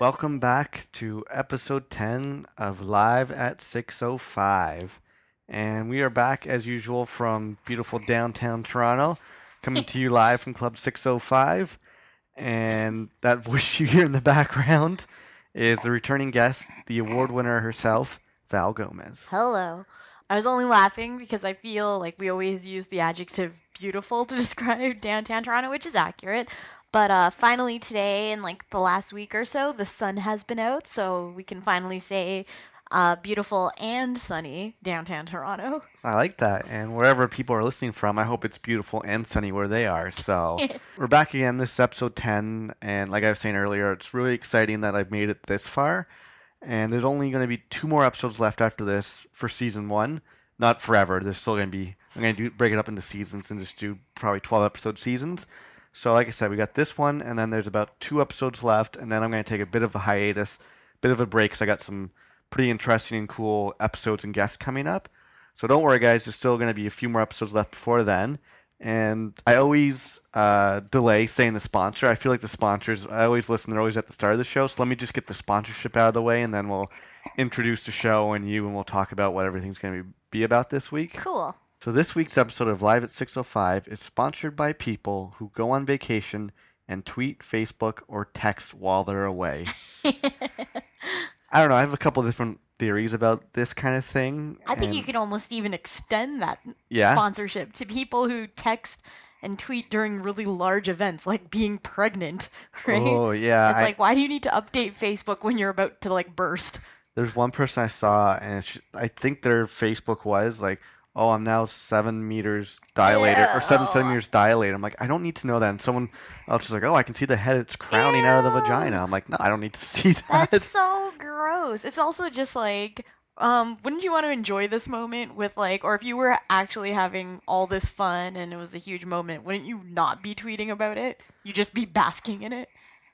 Welcome back to episode 10 of Live at 605. And we are back as usual from beautiful downtown Toronto, coming to you live from Club 605. And that voice you hear in the background is the returning guest, the award winner herself, Val Gomez. Hello. I was only laughing because I feel like we always use the adjective beautiful to describe downtown Toronto, which is accurate. But uh, finally today, in like the last week or so, the sun has been out, so we can finally say uh, beautiful and sunny downtown Toronto. I like that. And wherever people are listening from, I hope it's beautiful and sunny where they are. So we're back again. This is episode 10. And like I was saying earlier, it's really exciting that I've made it this far. And there's only going to be two more episodes left after this for season one. Not forever. There's still going to be, I'm going to break it up into seasons and just do probably 12 episode seasons. So, like I said, we got this one, and then there's about two episodes left, and then I'm going to take a bit of a hiatus, bit of a break, because I got some pretty interesting and cool episodes and guests coming up. So don't worry, guys. There's still going to be a few more episodes left before then. And I always uh, delay saying the sponsor. I feel like the sponsors, I always listen, they're always at the start of the show. So let me just get the sponsorship out of the way, and then we'll introduce the show and you, and we'll talk about what everything's going to be about this week. Cool. So this week's episode of Live at 605 is sponsored by people who go on vacation and tweet, Facebook, or text while they're away. I don't know. I have a couple different theories about this kind of thing. I think you and- could almost even extend that Yeah? sponsorship to people who text and tweet during really large events, like being pregnant, right? Oh yeah. it's I- like, why do you need to update Facebook when you're about to like burst? There's one person I saw, and I think their Facebook was like, "Oh, I'm now seven meters dilated, or seven centimeters dilated." I'm like, I don't need to know that. And someone else is like, "Oh, I can see the head; it's crowning out of the vagina." I'm like, no, I don't need to see that. That's so gross. It's also just like, um, wouldn't you want to enjoy this moment with like, or if you were actually having all this fun and it was a huge moment, wouldn't you not be tweeting about it? You just be basking in it.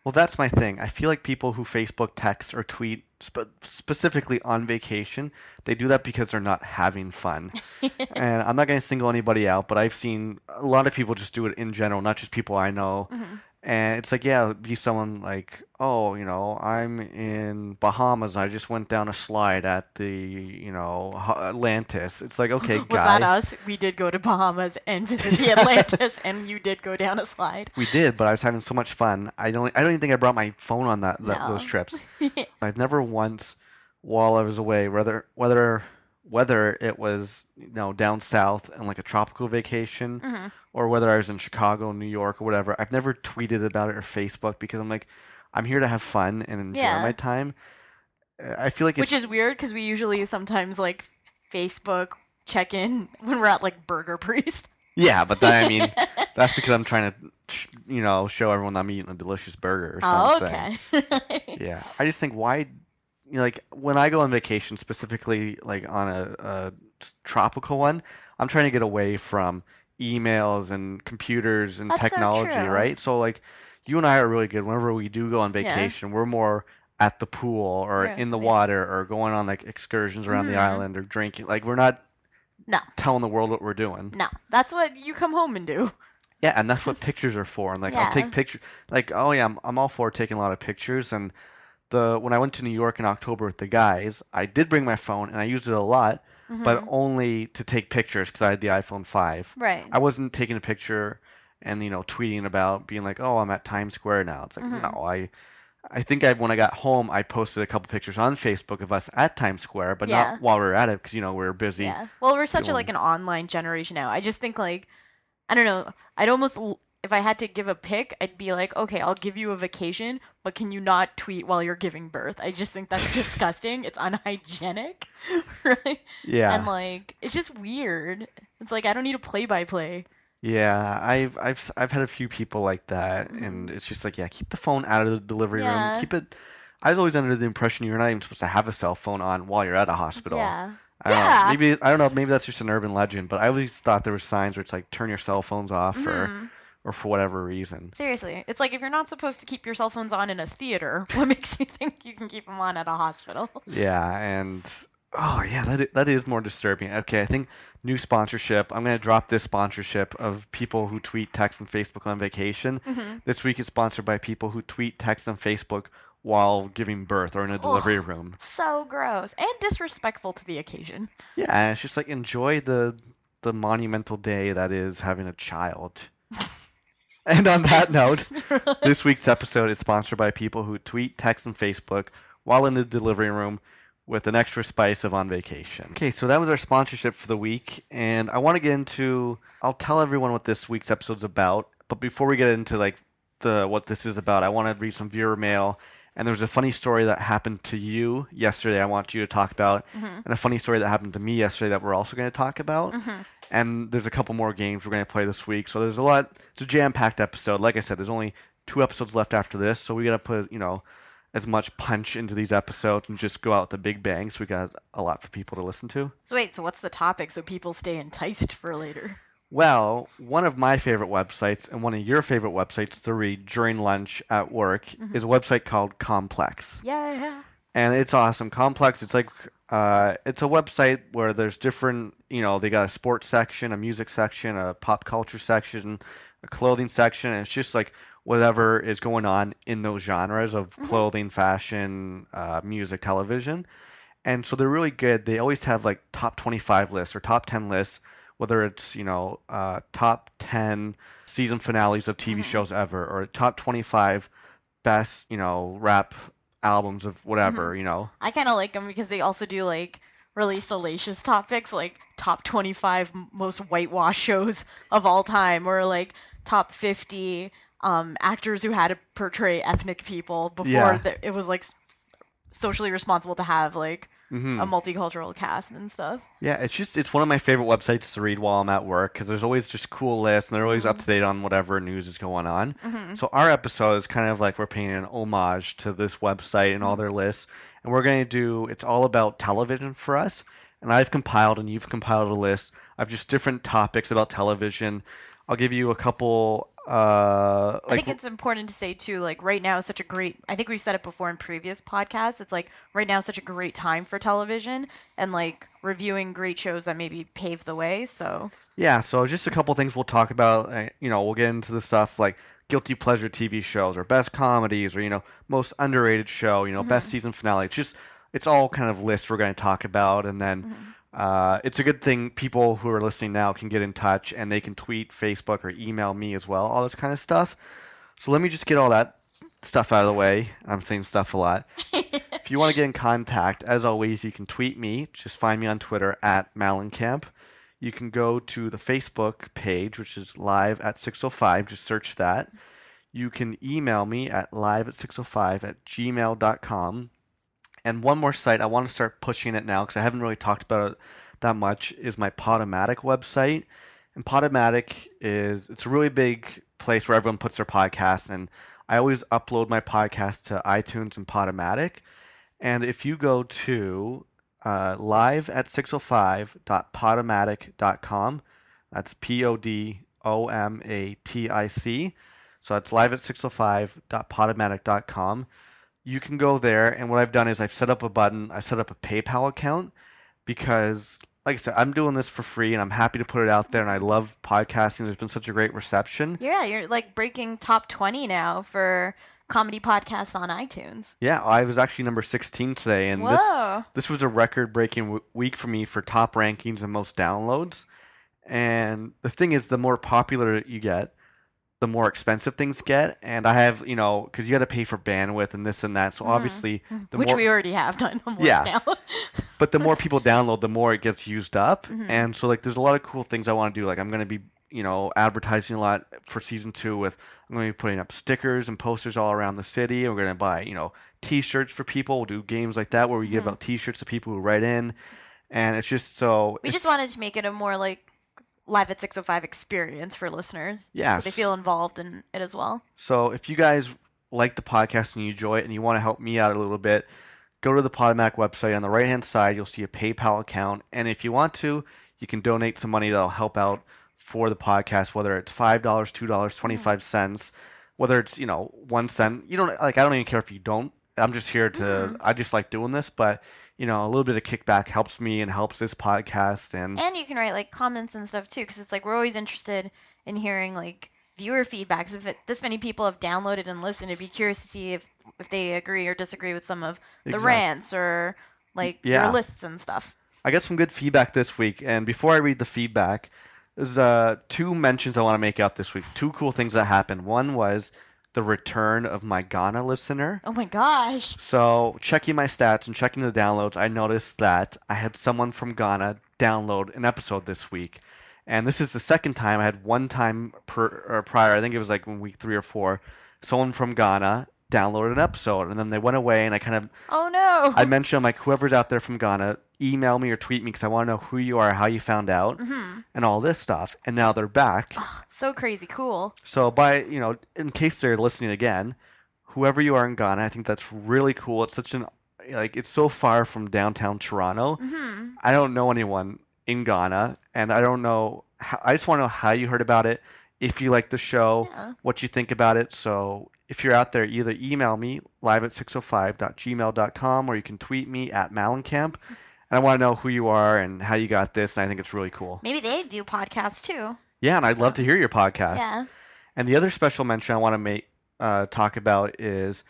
Well, that's my thing. I feel like people who Facebook text or tweet spe- specifically on vacation, they do that because they're not having fun. and I'm not going to single anybody out, but I've seen a lot of people just do it in general, not just people I know. Mhm. And it's like, yeah, be someone like, oh, you know, I'm in Bahamas. I just went down a slide at the, you know, Atlantis. It's like, okay, Was guy. that us? We did go to Bahamas and visit the Atlantis, and you did go down a slide. We did, but I was having so much fun. I don't. I don't even think I brought my phone on that, that those trips. I've never once, while I was away, whether whether whether it was you know down south and like a tropical vacation, Mhm. Or whether I was in Chicago, New York, or whatever, I've never tweeted about it or Facebook because I'm like, I'm here to have fun and enjoy Yeah. my time. I feel like Which is weird because we usually sometimes like Facebook check in when we're at like Burger Priest. yeah, but then, I mean that's because I'm trying to sh- you know show everyone I'm eating a delicious burger or Oh, something. okay. Yeah, I just think why, you know, like when I go on vacation, specifically like on a, a tropical one, I'm trying to get away from emails and computers and That's so technology, true. right? So like, you and I are really good. Whenever we do go on Yeah. vacation, we're more at the pool or in the yeah. water or going on like excursions around the Mhm. island or drinking. Like we're not No. telling the world what we're doing. No, that's what you come home and do. Yeah, and that's what pictures are for. And like I'll Yeah. take pictures. Like oh yeah, I'm I'm all for taking a lot of pictures. And the when I went to New York in October with the guys, I did bring my phone and I used it a lot, but Mhm. only to take pictures because I had the iPhone five. right. I wasn't taking a picture and you know tweeting about being like oh I'm at Times Square now. It's like Mhm. no I. I think I when I got home I posted a couple pictures on Facebook of us at Times Square, but Yeah. not while we were at it because you know we were busy. Yeah. Well, we're such a, like an online generation now. I just think like I don't know. I'd almost l- if I had to give a pick, I'd be like, okay, I'll give you a vacation, but can you not tweet while you're giving birth? I just think that's disgusting. It's unhygienic, right? Yeah. And like it's just weird. It's like I don't need a play by play. Yeah, I've I've I've had a few people like that, and it's just like, yeah, keep the phone out of the delivery Mm-hmm. Yeah. room. Keep it. I was always under the impression you're not even supposed to have a cell phone on while you're at a hospital. Yeah. I don't Yeah. know. Maybe I don't know. Maybe that's just an urban legend, but I always thought there were signs where it's like turn your cell phones off, or Mhm. Or for whatever reason. Seriously, it's like if you're not supposed to keep your cell phones on in a theater, what makes you think you can keep them on at a hospital? Yeah, and oh yeah, that that is more disturbing. Okay, I think new sponsorship. I'm gonna drop this sponsorship of people who tweet, text, and Facebook on vacation. hmm This week is sponsored by people who tweet, text, and Facebook while giving birth or in a delivery Ugh. room. So gross and disrespectful to the occasion. Yeah, and it's just like enjoy the the monumental day that is having a child. and on that note, this week's episode is sponsored by people who tweet, text, and Facebook while in the delivery room with an extra spice of on vacation. Okay, so that was our sponsorship for the week, and I want to get into. I'll tell everyone what this week's episode's about, but before we get into like the what this is about, I want to read some viewer mail. And there was a funny story that happened to you yesterday. I want you to talk about, Mhm. and a funny story that happened to me yesterday that we're also going to talk about. Mhm. And there's a couple more games we're going to play this week. So there's a lot. It's a jam-packed episode. Like I said, there's only two episodes left after this, so we got to put you know as much punch into these episodes and just go out with the big bang. So we got a lot for people to listen to. So wait, so what's the topic so people stay enticed for later? Well, one of my favorite websites and one of your favorite websites to read during lunch at work Mhm. is a website called Complex. Yeah. and it's awesome. Complex. It's like uh, it's a website where there's different. You know, they got a sports section, a music section, a pop culture section, a clothing section, and it's just like whatever is going on in those genres of Mhm. clothing, fashion, uh, music, television. And so they're really good. They always have like top 25 lists or top 10 lists, whether it's, you know, uh, top 10 season finales of TV Mhm. shows ever or top 25 best, you know, rap albums of whatever, you know. I kind of like them because they also do like really salacious topics like top 25 most whitewash shows of all time or like top 50 um, actors who had to portray ethnic people before Yeah. the, it was like socially responsible to have like hmm a multicultural cast and stuff. Yeah, it's just it's one of my favorite websites to read while I'm at work because there's always just cool lists and they're always up Mhm. to date on whatever news is going on. hmm So our episode is kind of like we're paying an homage to this website and all their lists, and we're going to do it's all about television for us. And I've compiled and you've compiled a list of just different topics about television. I'll give you a couple. Uh, I think it's important to say too, like right now is such a great. I think we've said it before in previous podcasts. It's like right now is such a great time for television and like reviewing great shows that maybe pave the way. So Yeah, so just a couple things we'll talk about. uh, You know, we'll get into the stuff like guilty pleasure TV shows or best comedies or you know most underrated show. You know, best Mhm. season finale. It's just it's all kind of lists we're going to talk about, and then mhm. Uh, it's a good thing people who are listening now can get in touch and they can tweet, Facebook, or email me as well. All this kind of stuff. So let me just get all that stuff out of the way. I'm saying stuff a lot. If you want to get in contact, as always, you can tweet me. Just find me on Twitter at Malencamp. You can go to the Facebook page, which is live at 605. Just search that. You can email me at live at 605 at gmail.com. And one more site, I want to start pushing it now because I haven't really talked about it that much, is my Podomatic website. And Podomatic is, it's a really big place where everyone puts their podcasts. And I always upload my podcast to iTunes and Podomatic. And if you go to uh, live at 605.podomatic.com, that's P O D O M A T I C. So that's live at 605.podomatic.com. You can go there, and what I've done is I've set up a button, I set up a PayPal account because, like I said, I'm doing this for free and I'm happy to put it out there, and I love podcasting. There's been such a great reception. yeah, you're like breaking top 20 now for comedy podcasts on iTunes. Yeah, I was actually number 16 today, and this This was a record-breaking w- week for me for top rankings and most downloads. And the thing is, the more popular you get, the more expensive things get. And I have, you know, because you got to pay for bandwidth and this and that. So Mhm. obviously, the Which more, we already have done Yeah. now. but the more people download, the more it gets used up. Mhm. And so, like, there's a lot of cool things I want to do. Like, I'm going to be, you know, advertising a lot for season two. With I'm going to be putting up stickers and posters all around the city. We're going to buy, you know, T-shirts for people. We'll do games like that where we give Mhm. out T-shirts to people who write in. And it's just so we just wanted to make it a more like live at 605 experience for listeners. Yeah. So they feel involved in it as well. So if you guys like the podcast and you enjoy it and you want to help me out a little bit, go to the Podomatic website. On the right hand side, you'll see a PayPal account. And if you want to, you can donate some money that'll help out for the podcast, whether it's $5, $2, 25 cents, whether it's, you know, one cent. You don't like, I don't even care if you don't. I'm just here to, Mhm. I just like doing this, but, you know, a little bit of kickback helps me and helps this podcast. And, And you can write like comments and stuff too, because it's like we're always interested in hearing like viewer feedbacks. If it, this many people have downloaded and listened, it'd be curious to see if if they agree or disagree with some of the Exact- rants or like yeah. your lists and stuff. I got some good feedback this week, and before I read the feedback, there's uh, two mentions I want to make out this week. Two cool things that happened. One was the return of my Ghana listener. Oh my gosh. So, checking my stats and checking the downloads, I noticed that I had someone from Ghana download an episode this week. And this is the second time. I had one time per, or prior, I think it was like in week three or four, someone from Ghana downloaded an episode. And then they went away, and I kind of Oh no. I mentioned like whoever's out there from Ghana, email me or tweet me because I want to know who you are, how you found out, hmm and all this stuff. And now they're back. So crazy cool. So by you know, in case they're listening again, whoever you are in Ghana, I think that's really cool. It's such an like it's so far from downtown Toronto. hmm I don't know anyone in Ghana, and I don't know. How, I just want to know how you heard about it, if you like the show, Yeah. what you think about it. So if you're out there, either email me live at 605.gmail.com or you can tweet me at Malencamp. And I want to know who you are and how you got this, and I think it's really cool. Maybe they do podcasts too. Yeah, and I'd love to hear your podcast. Yeah. And the other special mention I want to make uh, talk about is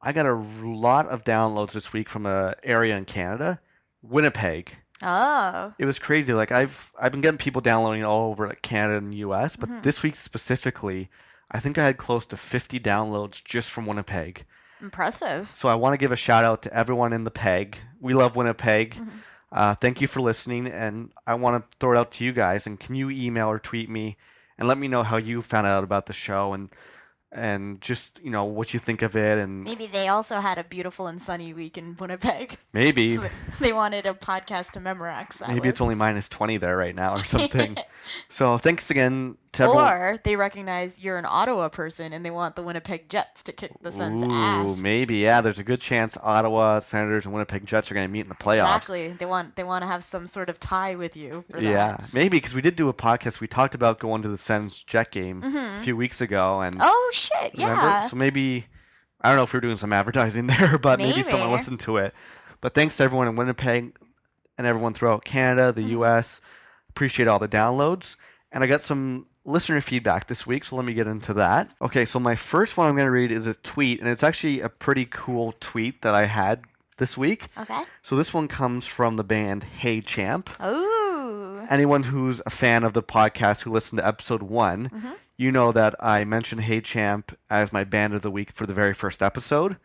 I got a lot of downloads this week from a area in Canada, Winnipeg. Oh. It was crazy. Like I've I've been getting people downloading all over like Canada and the U.S., but Mhm. this week specifically, I think I had close to 50 downloads just from Winnipeg. Impressive. So I want to give a shout out to everyone in the Peg. We love Winnipeg. Mhm. Uh, thank you for listening, and I want to throw it out to you guys. And can you email or tweet me and let me know how you found out about the show and and just you know what you think of it and Maybe they also had a beautiful and sunny week in Winnipeg. maybe So they- wanted a podcast to. That maybe it's only minus 20 there right now or something. so thanks again. Or they recognize you're an Ottawa person and they want the Winnipeg Jets to kick the Sens' Ooh, ass. maybe yeah. There's a good chance Ottawa Senators and Winnipeg Jets are going to meet in the playoffs. Exactly. They want they want to have some sort of tie with you for that. Yeah, maybe because we did do a podcast. We talked about going to the Sens Jet game a Mhm. few weeks ago, and Oh shit! remember? Yeah. So maybe I don't know if we're doing some advertising there, but maybe, someone listened to it. But thanks to everyone in Winnipeg and everyone throughout Canada, the Mhm. U.S. Appreciate all the downloads, and I got some listener feedback this week. So let me get into that. Okay, so my first one I'm going to read is a tweet, and it's actually a pretty cool tweet that I had this week. Okay. So this one comes from the band Hey Champ. Ooh. Anyone who's a fan of the podcast who listened to episode one, Mhm. you know that I mentioned Hey Champ as my band of the week for the very first episode.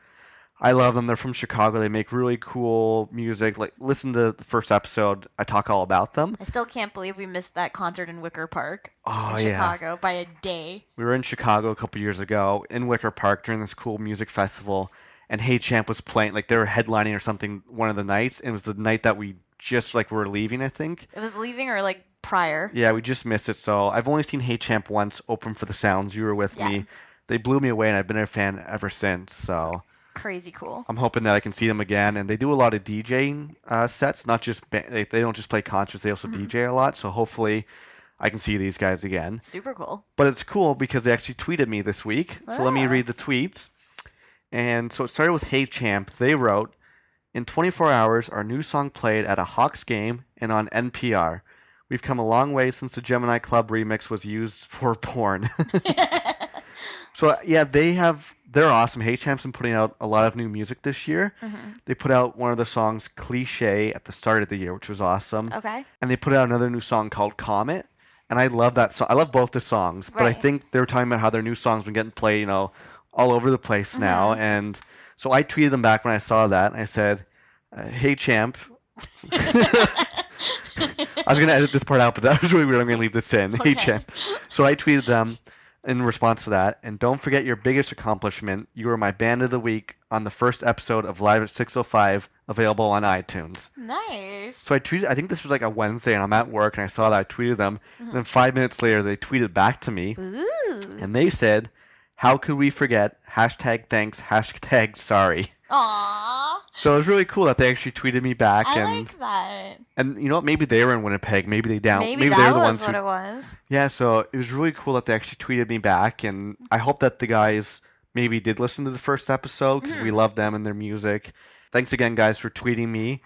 I love them. They're from Chicago. They make really cool music. Like, listen to the first episode. I talk all about them. I still can't believe we missed that concert in Wicker Park, Oh in yeah, Chicago, by a day. we were in Chicago a couple years ago in Wicker Park during this cool music festival, and Hey Champ was playing. Like they were headlining or something one of the nights. And it was the night that we just like were leaving. I think. It was leaving or like prior. Yeah, we just missed it. So I've only seen Hey Champ once open for the Sounds. You were with Yeah. me. They blew me away, and I've been a fan ever since. So Crazy cool. I'm hoping that I can see them again. And they do a lot of DJing uh, sets, not just ba- they, they don't just play concerts; they also Mhm. DJ a lot. So hopefully, I can see these guys again. Super cool. But it's cool because they actually tweeted me this week. So let me Ah. read the tweets. And so it started with Hey Champ. They wrote, In 24 hours, our new song played at a Hawks game and on NPR. We've come a long way since the Gemini Club remix was used for porn. so yeah, they have they're awesome. Hey Champ's been putting out a lot of new music this year. Mhm. They put out one of their songs, Cliche, at the start of the year, which was awesome Okay. and they put out another new song called Comet. And I love that song. I love both the songs, but I think they were talking about how their new songs been getting played, you know, all over the place now. Mhm. And so I tweeted them back when I saw that, and I said, uh, "Hey, champ." I was gonna edit this part out, but that was really weird. I'm gonna leave this in. Hey, champ. So I tweeted them in response to that, and don't forget your biggest accomplishment. You were my band of the week on the first episode of Live at 605, available on iTunes. nice. So I tweeted. I think this was like a Wednesday, and I'm at work, and I saw that. I tweeted them. Mhm. And then five minutes later, they tweeted back to me, Ooh. and they said, "How could we forget?" Hashtag thanks. Hashtag sorry. Aww. So it was really cool that they actually tweeted me back, I and like that. and you know what? Maybe they were in Winnipeg. Maybe they down. Maybe, they that were the was ones what who. it was. Yeah. So it was really cool that they actually tweeted me back, and I hope that the guys maybe did listen to the first episode because we Mhm. love them and their music. Thanks again, guys, for tweeting me.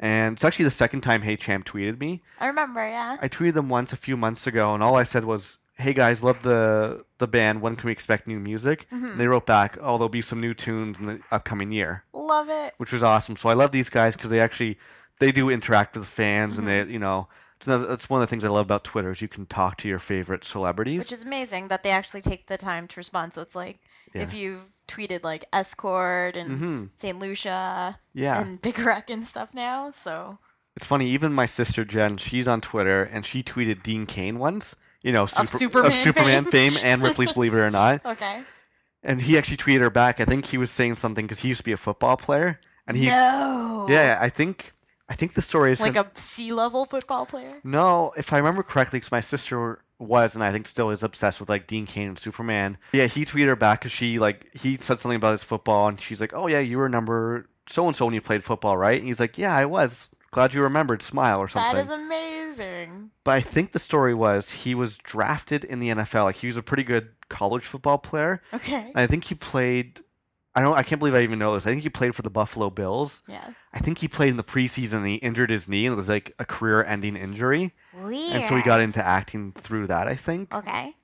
And it's actually the second time Hey Champ tweeted me. I remember, yeah. I tweeted them once a few months ago, and all I said was, "Hey guys, love the the band. When can we expect new music?" Mhm. And they wrote back, "Oh, there'll be some new tunes in the upcoming year," Love it. which was awesome. So I love these guys because they actually they do interact with fans, and they Mm-hmm. you know. It's another, that's one of the things I love about Twitter is you can talk to your favorite celebrities. Which is amazing that they actually take the time to respond. So it's like Yeah. if you've tweeted like Escort and hmm St. Lucia Yeah, and Big Wreck and stuff now. So it's funny. Even my sister Jen, she's on Twitter, and she tweeted Dean Cain once. You know, super, Superman Superman fame. fame and Ripley's Believe It or Not. okay. And he actually tweeted her back. I think he was saying something because he used to be a football player, and he no. yeah, I think I think the story is Like him- a sea level football player. no, if I remember correctly, because my sister was and I think still is obsessed with like Dean Cain and Superman. Yeah, he tweeted her back because she like he said something about his football, and she's like, "Oh yeah, you were number so and so when you played football, right?" And he's like, "Yeah, I was." Glad you remembered. Smile or something. That is amazing. But I think the story was he was drafted in the NFL. Like he was a pretty good college football player. Okay. I think he played. I don't. I can't believe I even know this. I think he played for the Buffalo Bills. Yeah. I think he played in the preseason. and He injured his knee, and it was like a career-ending injury. Weird. And so he got into acting through that. I think. Okay.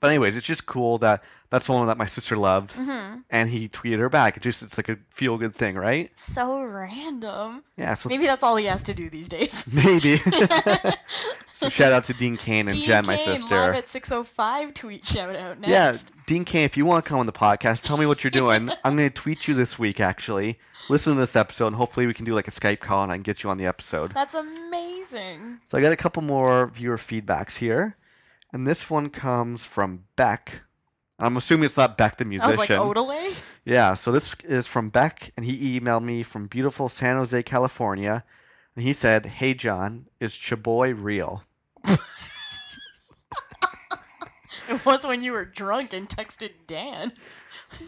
But anyways, it's just cool that that's the one that my sister loved, hmm and he tweeted her back. It just it's like a feel-good thing, right? So random. Yeah. So Maybe that's all he has to do these days. maybe. so shout out to Dean Cain and Dean Jen, my Cain, sister. Live at 605 tweet shout out next. Yeah, Dean Cain, if you want to come on the podcast, tell me what you're doing. I'm going to tweet you this week, actually. Listen to this episode, and hopefully we can do like a Skype call and I can get you on the episode. That's amazing. So I got a couple more viewer feedbacks here. And this one comes from Beck. I'm assuming it's not Beck the musician. I was like, Odelay? Yeah, so this is from Beck, and he emailed me from beautiful San Jose, California. And he said, Hey, John, is Chaboy real? It was when you were drunk and texted Dan.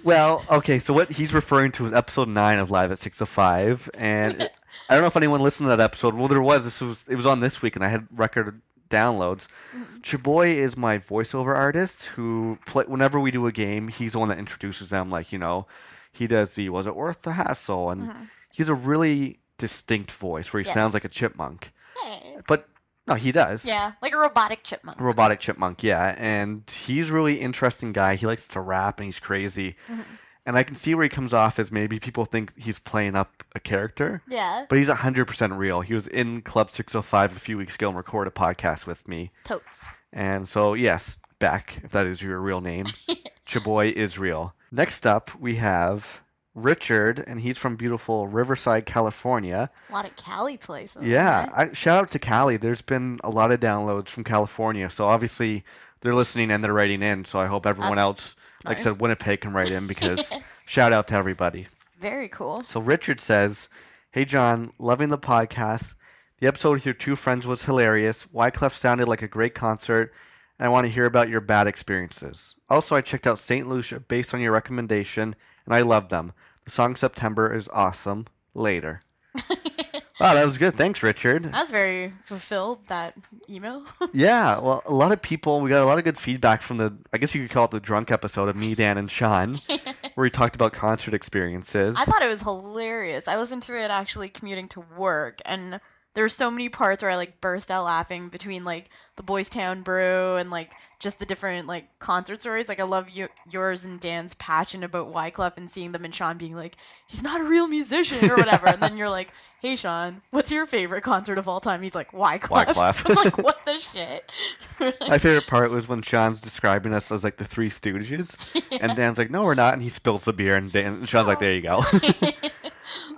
Well, okay, so what he's referring to is episode nine of Live at Six oh five, and it- I don't know if anyone listened to that episode. Well, there was. This was it was on this week, and I had record downloads. Mhm. Chaboy is my voiceover artist who play whenever we do a game. He's the one that introduces them. Like you know, he does the "Was it worth the hassle?" and Mhm. he's a really distinct voice where he sounds like a chipmunk. Hey. But no, he does. Yeah, like a robotic chipmunk. Robotic chipmunk, yeah, and he's a really interesting guy. He likes to rap and he's crazy. Mhm. And I can see where he comes off as maybe people think he's playing up a character, Yeah, but he's 100% real. He was in Club 605 a few weeks ago and recorded a podcast with me. totes. And so, yes, Beck, if that is your real name, Chaboy is real. Next up, we have Richard, and he's from beautiful Riverside, California. A lot of Cali places. Yeah, right? I, shout out to Cali. There's been a lot of downloads from California, so obviously they're listening and they're writing in. So I hope everyone That's else, like I said, Winnipeg can write in because shout out to everybody. Very cool. So Richard says, "Hey John, loving the podcast. The episode with your two friends was hilarious. Wyclef sounded like a great concert, and I want to hear about your bad experiences. Also, I checked out St. Lucia based on your recommendation, and I love them. The song September is awesome. Later. Wow, that was good. Thanks, Richard. That's very fulfilled, that email. Yeah, well, a lot of people, we got a lot of good feedback from the, I guess you could call it the drunk episode of me, Dan, and Sean, where we talked about concert experiences. I thought it was hilarious. I listened to it actually commuting to work, and there were so many parts where I like burst out laughing between like the Boys Town Brew and like just the different like concert stories. Like I love yours and Dan's passion about Wyclef and seeing them and Sean being like, he's not a real musician or whatever. and then you're like, hey Sean, what's your favorite concert of all time? He's like, Wyclef. Wyclef. I was like, what the shit? My favorite part was when Sean's describing us as like the Three Stooges, and Dan's like, "No, we're not," and he spills the beer, and Dan, and Sean's like, "There you go."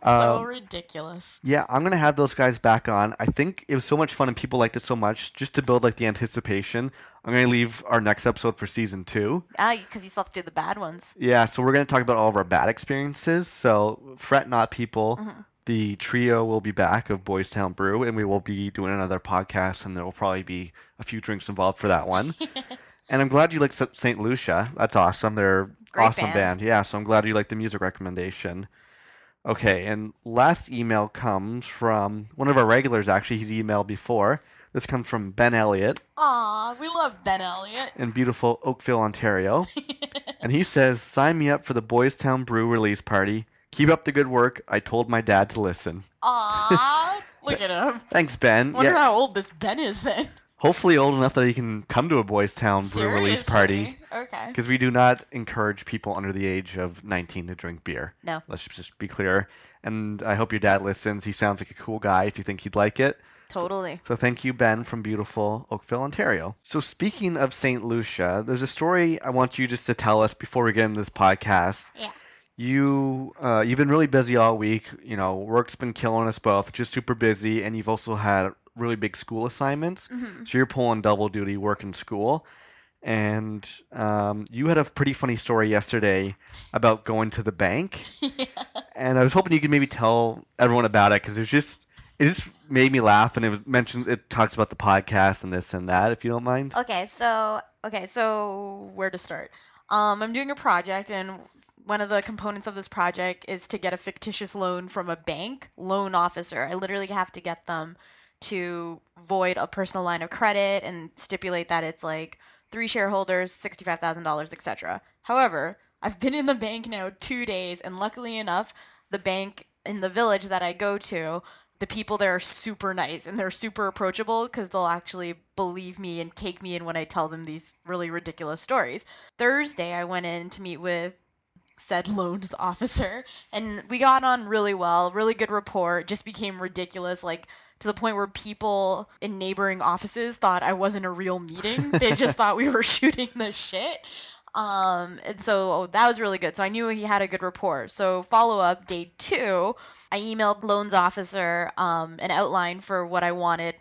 so Um, ridiculous. yeah, I'm gonna have those guys back on. I think it was so much fun, and people liked it so much. Just to build like the anticipation, I'm gonna leave our next episode for season two. Ah, because you still have to do the bad ones. Yeah, so we're gonna talk about all of our bad experiences. So fret not, people. Mhm. The trio will be back of Boys Town Brew, and we will be doing another podcast, and there will probably be a few drinks involved for that one. and I'm glad you like St. Lucia. That's awesome. They're Great awesome band. band. Yeah, so I'm glad you like the music recommendation. Okay, and last email comes from one of our regulars. Actually, he's emailed before. This comes from Ben Elliott Aw, we love Ben Elliott. in beautiful Oakville, Ontario. And he says, Sign me up for the Boys Town Brew release party. Keep up the good work. I told my dad to listen. Aw, look at him. Thanks, Ben. Wonder Yeah, how old this Ben is then. Hopefully, old enough that he can come to a Boys Town Brew release party. Okay. Because we do not encourage people under the age of 19 to drink beer. No. Let's just be clear. And I hope your dad listens. He sounds like a cool guy if you think he'd like it. Totally. So thank you, Ben, from beautiful Oakville, Ontario. So speaking of St. Lucia, there's a story I want you just to tell us before we get into this podcast. Yeah. You uh, you've been really busy all week. You know, work's been killing us both. Just super busy, and you've also had really big school assignments. hmm So you're pulling double duty, work and school. And um, you had a pretty funny story yesterday about going to the bank, yeah. and I was hoping you could maybe tell everyone about it because it was just it just made me laugh, and it mentions it talks about the podcast and this and that. If you don't mind, Okay, so okay, so where to start? Um, I'm doing a project, and one of the components of this project is to get a fictitious loan from a bank loan officer. I literally have to get them to void a personal line of credit and stipulate that it's like three shareholders, sixty-five thousand dollars, etc. However, I've been in the bank now two days, and luckily enough, the bank in the village that I go to the people there are super nice and they're super approachable because they'll actually believe me and take me in when I tell them these really ridiculous stories. Thursday, I went in to meet with said loans officer and we got on really well, really good rapport. Just became ridiculous, like to the point where people in neighboring offices thought I wasn't a real meeting. they just thought we were shooting the shit. Um, and so oh, that was really good. So I knew he had a good rapport. So follow up day two, I emailed loans officer um, an outline for what I wanted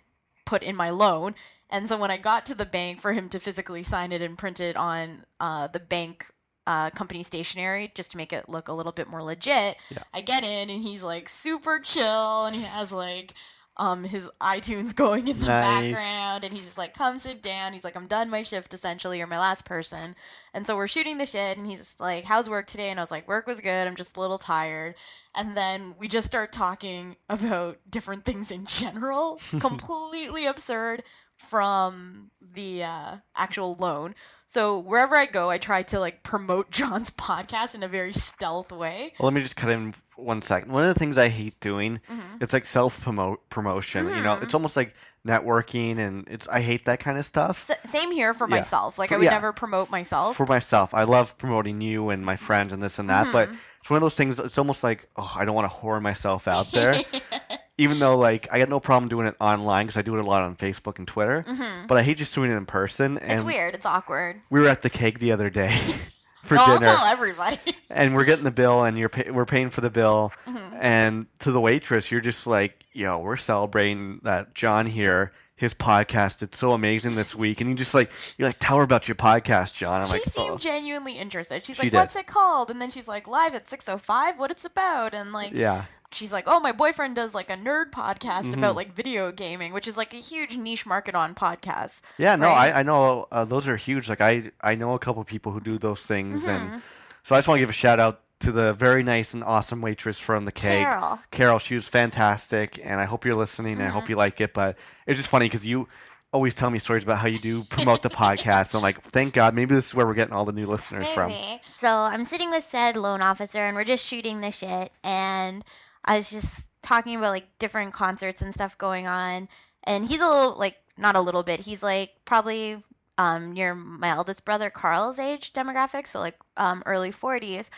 put in my loan. And so when I got to the bank for him to physically sign it and print it on uh, the bank uh, company stationery just to make it look a little bit more legit, Yeah. I get in and he's like super chill and he has like um his iTunes going in the Nice. background and he's just like come sit down. He's like I'm done my shift essentially. You're my last person. And so we're shooting the shit and he's like how's work today? And I was like work was good. I'm just a little tired. And then we just start talking about different things in general. Completely absurd from the uh, actual loan so wherever I go I try to like promote John's podcast in a very stealth way well, let me just cut in one second. One of the things I hate doing Mhm. it's like self promote promotion. You know, it's almost like networking, and it's I hate that kind of stuff. S- same here for Yeah. myself like For- I would yeah. never promote myself For myself, I love promoting you and my friends and this and that, but Mhm. it's one of those things. It's almost like oh, I don't want to whore myself out there. Even though like I got no problem doing it online because I do it a lot on Facebook and Twitter, Mhm. but I hate just doing it in person. And It's weird. It's awkward. we were at the Keg the other day for no, I'll dinner, tell everybody. and we're getting the bill, and you're pay- we're paying for the bill, Mhm. and to the waitress, you're just like, yo, we're celebrating that John here. His podcast, it's so amazing this week, and you just like you're like, tell her about your podcast, John. I'm she like, seemed oh. genuinely interested. She's She like, did. "What's it called?" And then she's like, "Live at 6:05. What it's about?" And like, yeah, she's like, "Oh, my boyfriend does like a nerd podcast Mhm. about like video gaming, which is like a huge niche market on podcasts." yeah, no, Right. I, I know uh, those are huge. Like I I know a couple people who do those things, and Mhm. so I just want to give a shout out to the very nice and awesome waitress from the K. Carol. Carol, she was fantastic, and I hope you're listening. and I hope Mhm. you like it. But it's just funny because you always tell me stories about how you do promote the podcast. I'm like, thank God, maybe this is where we're getting all the new listeners from. So I'm sitting with said loan officer and we're just shooting the shit and I was just talking about like different concerts and stuff going on and he's a little like not a little bit, he's like probably um near my eldest brother Carl's age demographic, so like um early forties.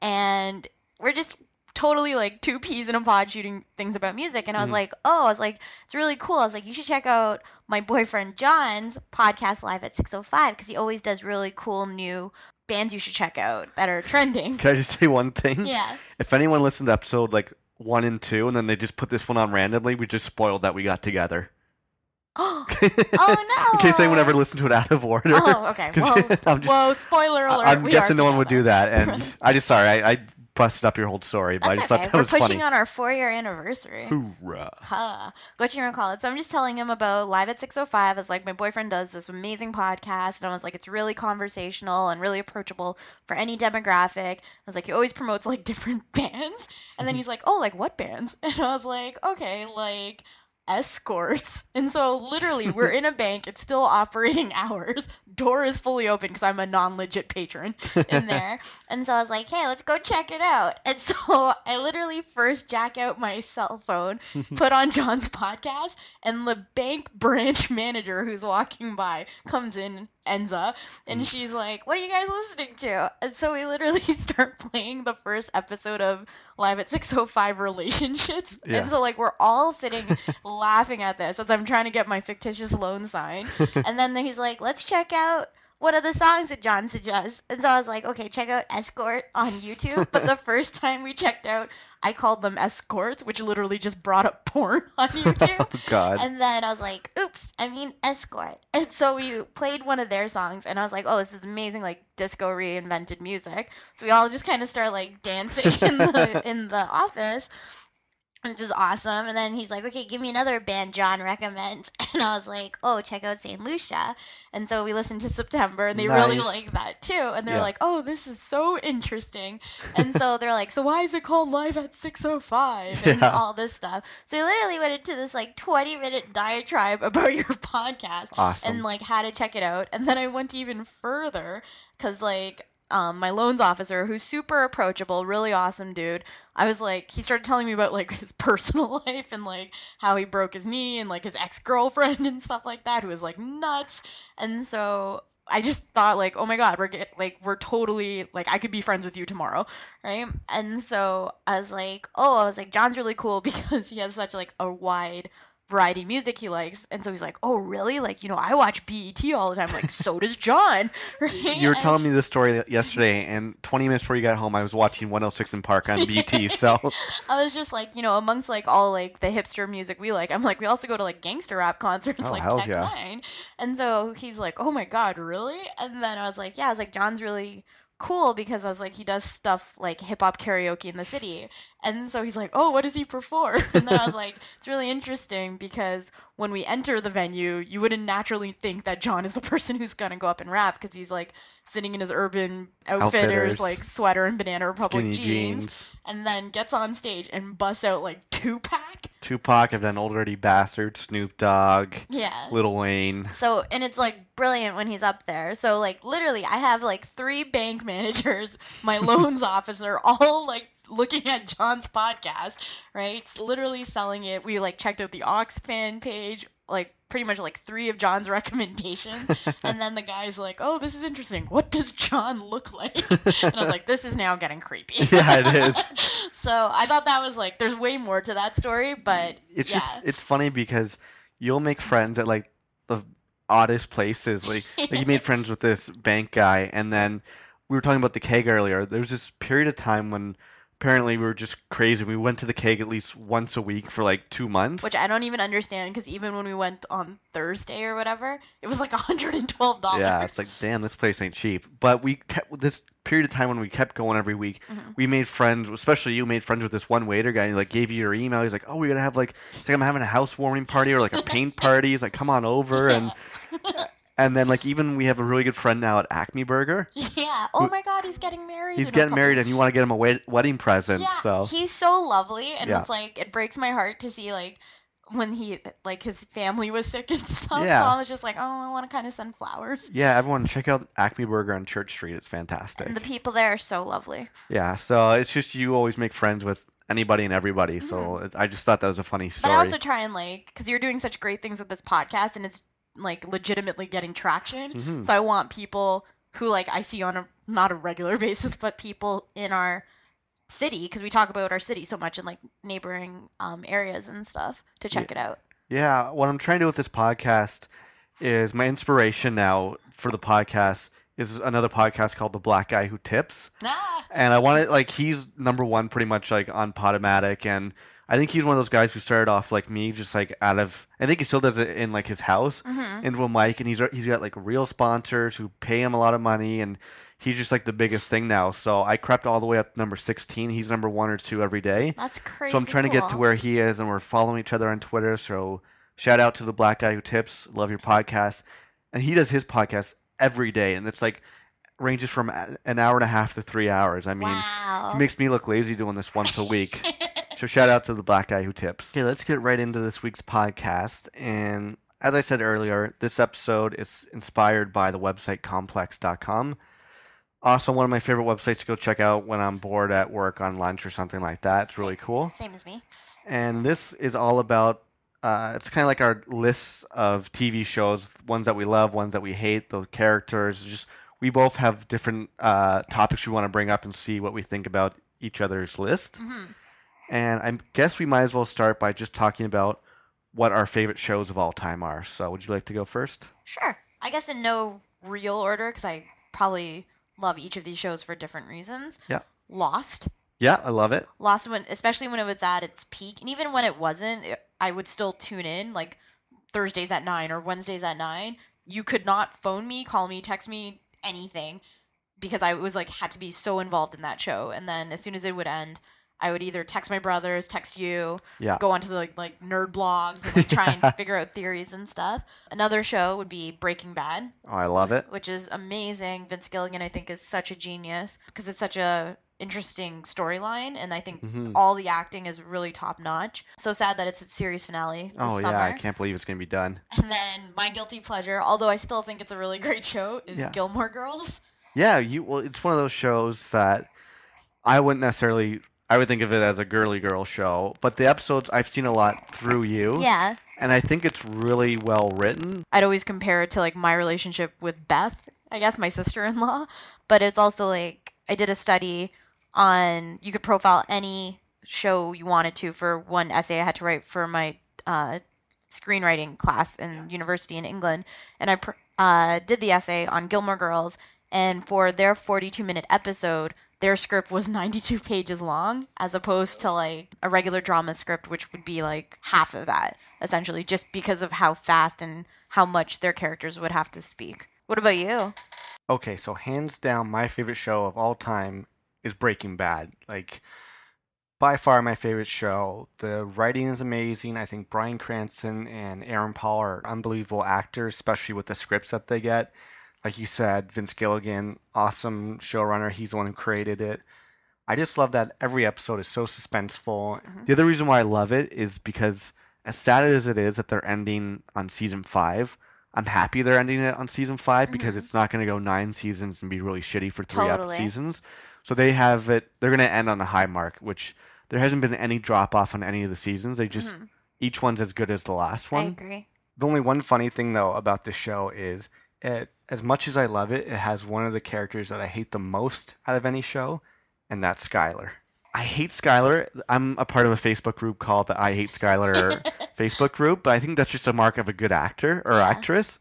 And we're just totally like two peas in a pod shooting things about music and I was Mhm. like, "Oh, I was like it's really cool." I was like, "You should check out my boyfriend John's podcast live at 605 because he always does really cool new bands you should check out that are trending." Can I just say one thing? Yeah. If anyone listened to episode like one and two, and then they just put this one on randomly, we just spoiled that we got together. oh Oh, In case anyone ever listened to it out of order. Oh, okay. Well, I'm just- whoa, spoiler alert. I- I'm we guessing no one would do that, and I just sorry, I, I busted up your whole story, but I That's just okay. thought that We're was pushing funny. on our four year anniversary. Hoorah! Huh. What you recall it. So I'm just telling him about Live at 605. It's like my boyfriend does this amazing podcast. And I was like, it's really conversational and really approachable for any demographic. I was like, he always promotes like different bands. And then mm-hmm. he's like, oh, like what bands? And I was like, okay, like escorts. And so literally we're in a bank, it's still operating hours. Door is fully open because I'm a non-legit patron in there. and so I was like, "Hey, let's go check it out." And so I literally first jack out my cell phone, put on John's podcast, and the bank branch manager who's walking by comes in Enza, and mm. she's like, "What are you guys listening to?" And so we literally start playing the first episode of Live at 605 Relationships, Yeah. and so like we're all sitting laughing at this as I'm trying to get my fictitious loan signed, and then he's like, "Let's check out." One of the songs that John suggests. And so I was like, okay, check out Escort on YouTube. But the first time we checked out, I called them Escorts, which literally just brought up porn on oh, YouTube. oh God. And then I was like, oops, I mean escort. And so we played one of their songs, and I was like, oh, this is amazing, like disco reinvented music. So we all just kind of started like dancing in the in the office, which is awesome. And then he's like, okay, give me another band John recommends. And I was like, oh, check out St. Lucia. And so we listened to September, and they really like that too. And they're Yeah. like, oh, this is so interesting. And so they're like, so why is it called Live at 605? And Yeah. all this stuff. So we literally went into this like 20 minute diatribe about your podcast awesome. and like how to check it out. And then I went even further because like um, my loans officer, who's super approachable, really awesome dude. I was like, he started telling me about like his personal life and like how he broke his knee and like his ex girlfriend and stuff like that, who was like nuts. And so I just thought like, oh my god, we're get, like we're totally like I could be friends with you tomorrow, right? And so I was like, oh, I was like, John's really cool because he has such like a wide variety music he likes, and so he's like, oh really? Like you know, I watch BET all the time. Like so does John. Right? you were And- telling me this story yesterday, and 20 minutes before you got home, I was watching 106 & Park on BT. So I was just like, you know, amongst like all like the hipster music we like, I'm like, we also go to like gangster rap concerts Oh, like Tech yeah. Nine. And so he's like, Oh my god, really? And then I was like, Yeah, I was like, John's really cool because I was like, he does stuff like hip hop karaoke in the city. And so he's like, Oh, what does he perform? And then I was like, It's really interesting because when we enter the venue, you wouldn't naturally think that John is the person who's gonna go up and rap because he's like sitting in his urban outfitters, Outfitters. like sweater and banana republic skinny jeans jeans. and then gets on stage and busts out like Tupac. Tupac, I've done Old Dirty Bastard, Snoop Dogg, Yeah. Little Wayne. So and it's like brilliant when he's up there. So like literally, I have like three bank managers, my loans officer, all like looking at John's podcast. Right, it's literally selling it. We like checked out the Ox fan page, like pretty much like three of John's recommendations, and then the guy's like, "Oh, this is interesting. What does John look like?" And I was like, "This is now getting creepy." Yeah, it is. so I thought that was like, there's way more to that story, but It's yeah. just it's funny because you'll make friends at like the oddest places. Like, like you made friends with this bank guy, and then we were talking about the keg earlier. There was this period of time when apparently we were just crazy. We went to the keg at least once a week for like two months. which I don't even understand because even when we went on Thursday or whatever, it was like hundred and twelve dollars. Yeah, it's like damn, this place ain't cheap. But we kept this period of time when we kept going every week. Mhm. We made friends, especially you made friends with this one waiter guy. He like gave you your email. He's like, "Oh, we're going to have like, it's like I'm having a housewarming party or like a paint party." He's like, "Come on over." And and then like even we have a really good friend now at Acme Burger. yeah. Oh my God, he's getting married. He's getting married, and you want to get him a wed- wedding present. Yeah, So he's so lovely, and Yeah. it's like it breaks my heart to see like when he like his family was sick and stuff. Yeah. So I was just like, oh, I want to kind of send flowers. yeah, everyone check out Acme Burger on Church Street. It's fantastic. And the people there are so lovely. Yeah, so it's just you always make friends with anybody and everybody. So it, I just thought that was a funny Mm-hmm. But. I also try and like because you're doing such great things with this podcast, and it's like legitimately getting traction. Mhm. So I want people who like I see on a not a regular basis, but people in our city because we talk about our city so much in like neighboring um, areas and stuff to check it out. Yeah, what I'm trying to do with this podcast is my inspiration now for the podcast is another podcast called The Black Guy Who Tips. Ah, And I want it like he's number one pretty much like on Podomatic and I think he's one of those guys who started off like me, just like out of I think he still does it in like his house mhm. into a mic and he's he's got like real sponsors who pay him a lot of money and he's just like the biggest thing now. So I crept all the way up to number sixteen. He's number one or two every day. that's crazy. So I'm trying to get to where he is, and we're following each other on Twitter. So shout out to the black guy who tips. Love your podcast, and he does his podcast every day, and it's like ranges from an hour and a half to three hours. I mean, wow. he makes me look lazy doing this once a week. So shout out to the black guy who tips. Okay, let's get right into this week's podcast. And as I said earlier, this episode is inspired by the website complex.com. Also, one of my favorite websites to go check out when I'm bored at work on lunch or something like that. It's really cool. Same as me. And this is all about uh, it's kind of like our lists of TV shows, ones that we love, ones that we hate, the characters. Just we both have different uh, topics we want to bring up and see what we think about each other's list. hmm And I guess we might as well start by just talking about what our favorite shows of all time are. So, would you like to go first? Sure. I guess in no real order, because I probably love each of these shows for different reasons. Yeah. Lost. Yeah, I love it. Lost when, especially when it was at its peak, and even when it wasn't, it, I would still tune in like Thursdays at nine or Wednesdays at nine. You could not phone me, call me, text me, anything, because I was like had to be so involved in that show. And then as soon as it would end, I would either text my brothers, text you, Yeah. go onto the like, like nerd blogs and like try and figure out theories and stuff. Another show would be Breaking Bad Oh, I love it. which is amazing. Vince Gilligan, I think, is such a genius because it's such a interesting storyline, and I think hmm all the acting is really top notch. So sad that it's its series finale this Oh, summer. yeah, I can't believe it's going to be done. And then my guilty pleasure, although I still think it's a really great show, is Yeah. Gilmore Girls. Yeah, you well, it's one of those shows that I wouldn't necessarily I would think of it as a girly girl show, but the episodes I've seen a lot through you, Yeah, and I think it's really well written. I'd always compare it to like my relationship with Beth, I guess my sister-in-law, but it's also like I did a study on you could profile any show you wanted to for one essay I had to write for my uh, screenwriting class in university in England, and I pr- uh, did the essay on Gilmore Girls, and for their 42-minute episode. Their script was 92 pages long, as opposed to like a regular drama script, which would be like half of that, essentially, just because of how fast and how much their characters would have to speak. What about you? Okay, so hands down, my favorite show of all time is Breaking Bad. Like, by far my favorite show. The writing is amazing. I think Bryan Cranston and Aaron Paul are unbelievable actors, especially with the scripts that they get. Like you said, Vince Gilligan, awesome showrunner. He's the one who created it. I just love that every episode is so suspenseful. Mhm. The other reason why I love it is because, as sad as it is that they're ending on season five, I'm happy they're ending it on season 5 because Mhm. it's not going to go nine seasons and be really shitty for three Totally. seasons. So they have it. They're going to end on a high mark, which there hasn't been any drop off on any of the seasons. They just Mhm. each one's as good as the last I one. agree. The only one funny thing though about this show is it as much as I love it, it has one of the characters that I hate the most out of any show, and that's Skylar. I hate Skylar. I'm a part of a Facebook group called the I Hate Skylar Facebook group, but I think that's just a mark of a good actor or Yeah. actress.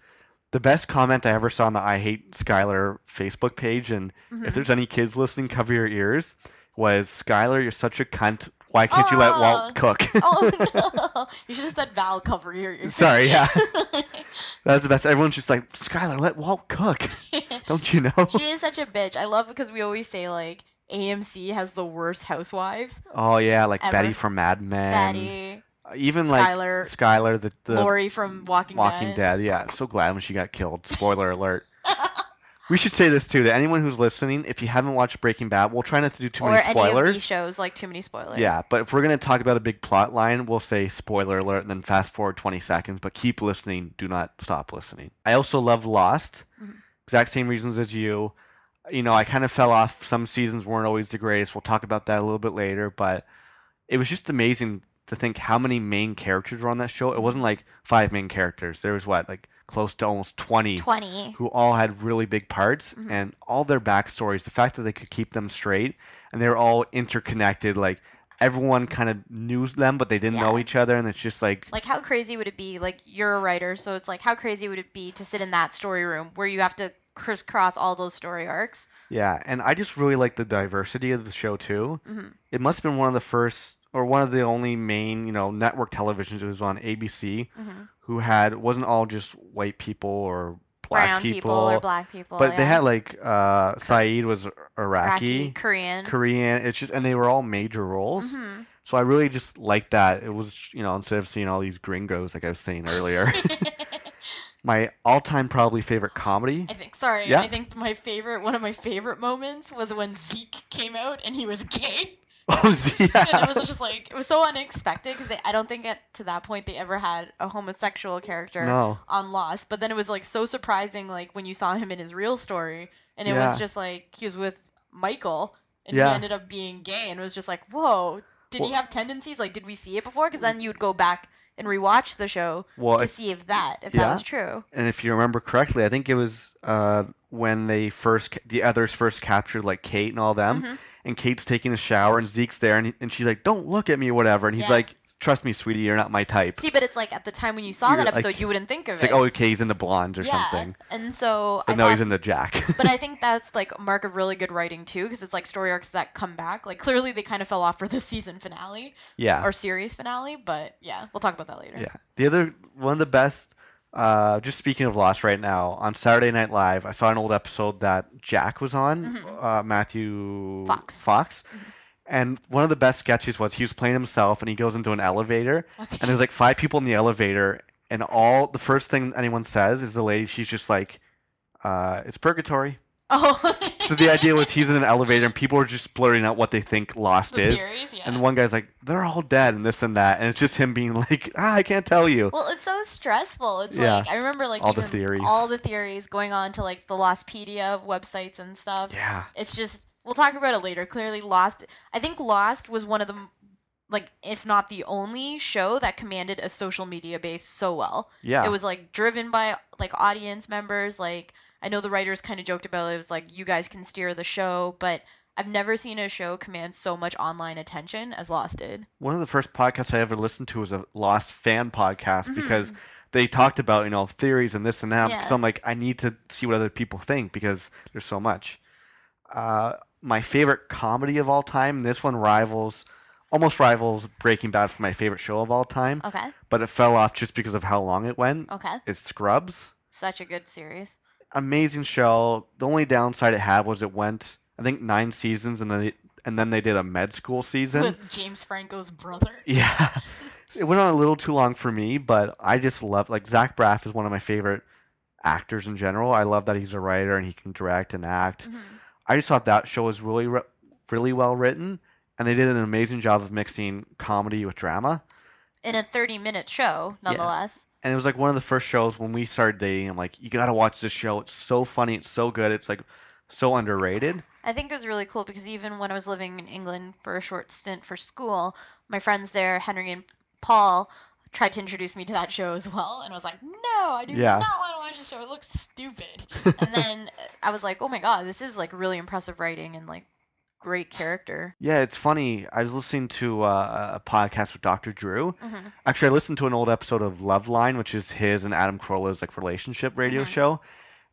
The best comment I ever saw on the I Hate Skylar Facebook page, and Mhm. if there's any kids listening, cover your ears, was Skylar, you're such a cunt. Why can't you let Oh. Walt cook? oh no! You should have said Val cover your ears. Sorry, yeah. That was the best. Everyone's just like, Skylar, let Walt cook. Don't you know? she is such a bitch. I love because we always say like AMC has the worst housewives. Oh yeah, like Ever. Betty from Mad Men. Betty, Even like Skylar, Skylar, the, the Lori from Walking, Walking Dead. Dead. Yeah, so glad when she got killed. Spoiler alert. We should say this too to anyone who's listening. If you haven't watched Breaking Bad, we'll try not to do too or many any of spoilers. these shows, like too many spoilers. Yeah, but if we're gonna talk about a big plot line, we'll say spoiler alert and then fast forward 20 seconds. But keep listening. Do not stop listening. I also love Lost. Mhm. Exact same reasons as you. You know, I kind of fell off. Some seasons weren't always the greatest. We'll talk about that a little bit later. But it was just amazing to think how many main characters were on that show. It wasn't like five main characters. There was what, like close to almost 20 Twenty. who all had really big parts Mhm. and all their backstories, the fact that they could keep them straight and they were all interconnected, like everyone kind of knew them but they didn't know each other and it's just like, Like, how crazy would it be? Like, you're a writer, so it's like, how crazy would it be to sit in that story room where you have to crisscross all those story arcs? yeah, and I just really like the diversity of the show too. Mhm. It must have been one of the first or one of the only main, you know, network televisions that was on ABC Mhm. Who had wasn't all just white people or black Brown people, or black people. but they had like uh Sayid was Iraqi, Iraqi, Korean. Korean. It's just and they were all major roles. Mhm. So I really just liked that. It was, you know, instead of seeing all these gringos, like I was saying earlier, my all-time probably favorite comedy. I think. Sorry. Yeah. I think my favorite, one of my favorite moments was when Zeke came out and he was gay. Oh, yeah. and it was just like it was so unexpected because I don't think at to that point they ever had a homosexual character no. on Lost. But then it was like so surprising, like when you saw him in his real story, and it Yeah. was just like he was with Michael, and Yeah. he ended up being gay, and it was just like, whoa, did he have tendencies? Like, did we see it before? Because then you would go back and rewatch the show Well, to if- see if that if Yeah. that was true. and if you remember correctly, I think it was uh, when they first, the others first captured like Kate and all them, Mhm. And Kate's taking a shower, and Zeke's there, and, and she's like, "Don't look at me," whatever, and he's Yeah. like, "Trust me, sweetie, you're not my type." See, but it's like at the time when you saw You're that like- episode, you wouldn't think of It's it. like, "Oh, okay, he's in the blondes or yeah, something," and so but I no, thought, he's the Jack. but I think that's like a mark of really good writing too, because it's like story arcs that come back. Like clearly they kind of fell off for the season finale yeah, or series finale, but yeah, we'll talk about that later. Yeah. The other one of the best uh just speaking of Lost right now, on Saturday Night Live, I saw an old episode that Jack was on, Mhm. uh Matthew Fox. Fox. Mhm. And one of the best sketches was he was playing himself and he goes into an elevator Okay. and there's like five people in the elevator and all the first thing anyone says is the lady she's just like uh it's purgatory. Oh. So the idea was he's in an elevator and people are just blurting out what they think Lost the is. theories, yeah. And one guy's like, they're all dead and this and that. And it's just him being like, ah, I can't tell you. Well, it's so stressful. It's Yeah. like I remember like All the theories. all the theories going on to like the Lostpedia websites and stuff. Yeah. It's just we'll talk about it later. Clearly, Lost. I think Lost was one of the like if not the only show that commanded a social media base so well. Yeah. It was like driven by like audience members. Like I know the writers kind of joked about it. It was like you guys can steer the show, but I've never seen a show command so much online attention as Lost did. one of the first podcasts I ever listened to was a Lost fan podcast Mhm. because they talked about, you know, theories and this and that. Yeah. So I'm like, I need to see what other people think because there's so much. Uh, my favorite comedy of all time, this one rivals, almost rivals Breaking Bad for my favorite show of all time, Okay. but it fell off just because of how long it went. Okay. It's Scrubs. Such a good series. Amazing show. The only downside it had was it went, I think, nine seasons, and then they, and then they did a med school season. With James Franco's brother. Yeah. It went on a little too long for me, but I just love like Zach Braff is one of my favorite actors in general. I love that he's a writer and he can direct and act. Mhm. I just thought that show was really really well written and they did an amazing job of mixing comedy with drama. In a 30 minute show, nonetheless. And it was like one of the first shows when we started dating. I'm like, you got to watch this show. It's so funny, it's so good. It's like so underrated. I think it was really cool because even when I was living in England for a short stint for school, my friends there, Henry and Paul, tried to introduce me to that show as well. And I was like, no, I do Yeah. not want to watch this show. It looks stupid. and then I was like, oh my God, this is like really impressive writing and like great character. Yeah, it's funny. I was listening to uh, a podcast with Dr. Drew. hmm Actually, I listened to an old episode of Loveline, which is his and Adam Carolla's like relationship radio Mhm. show,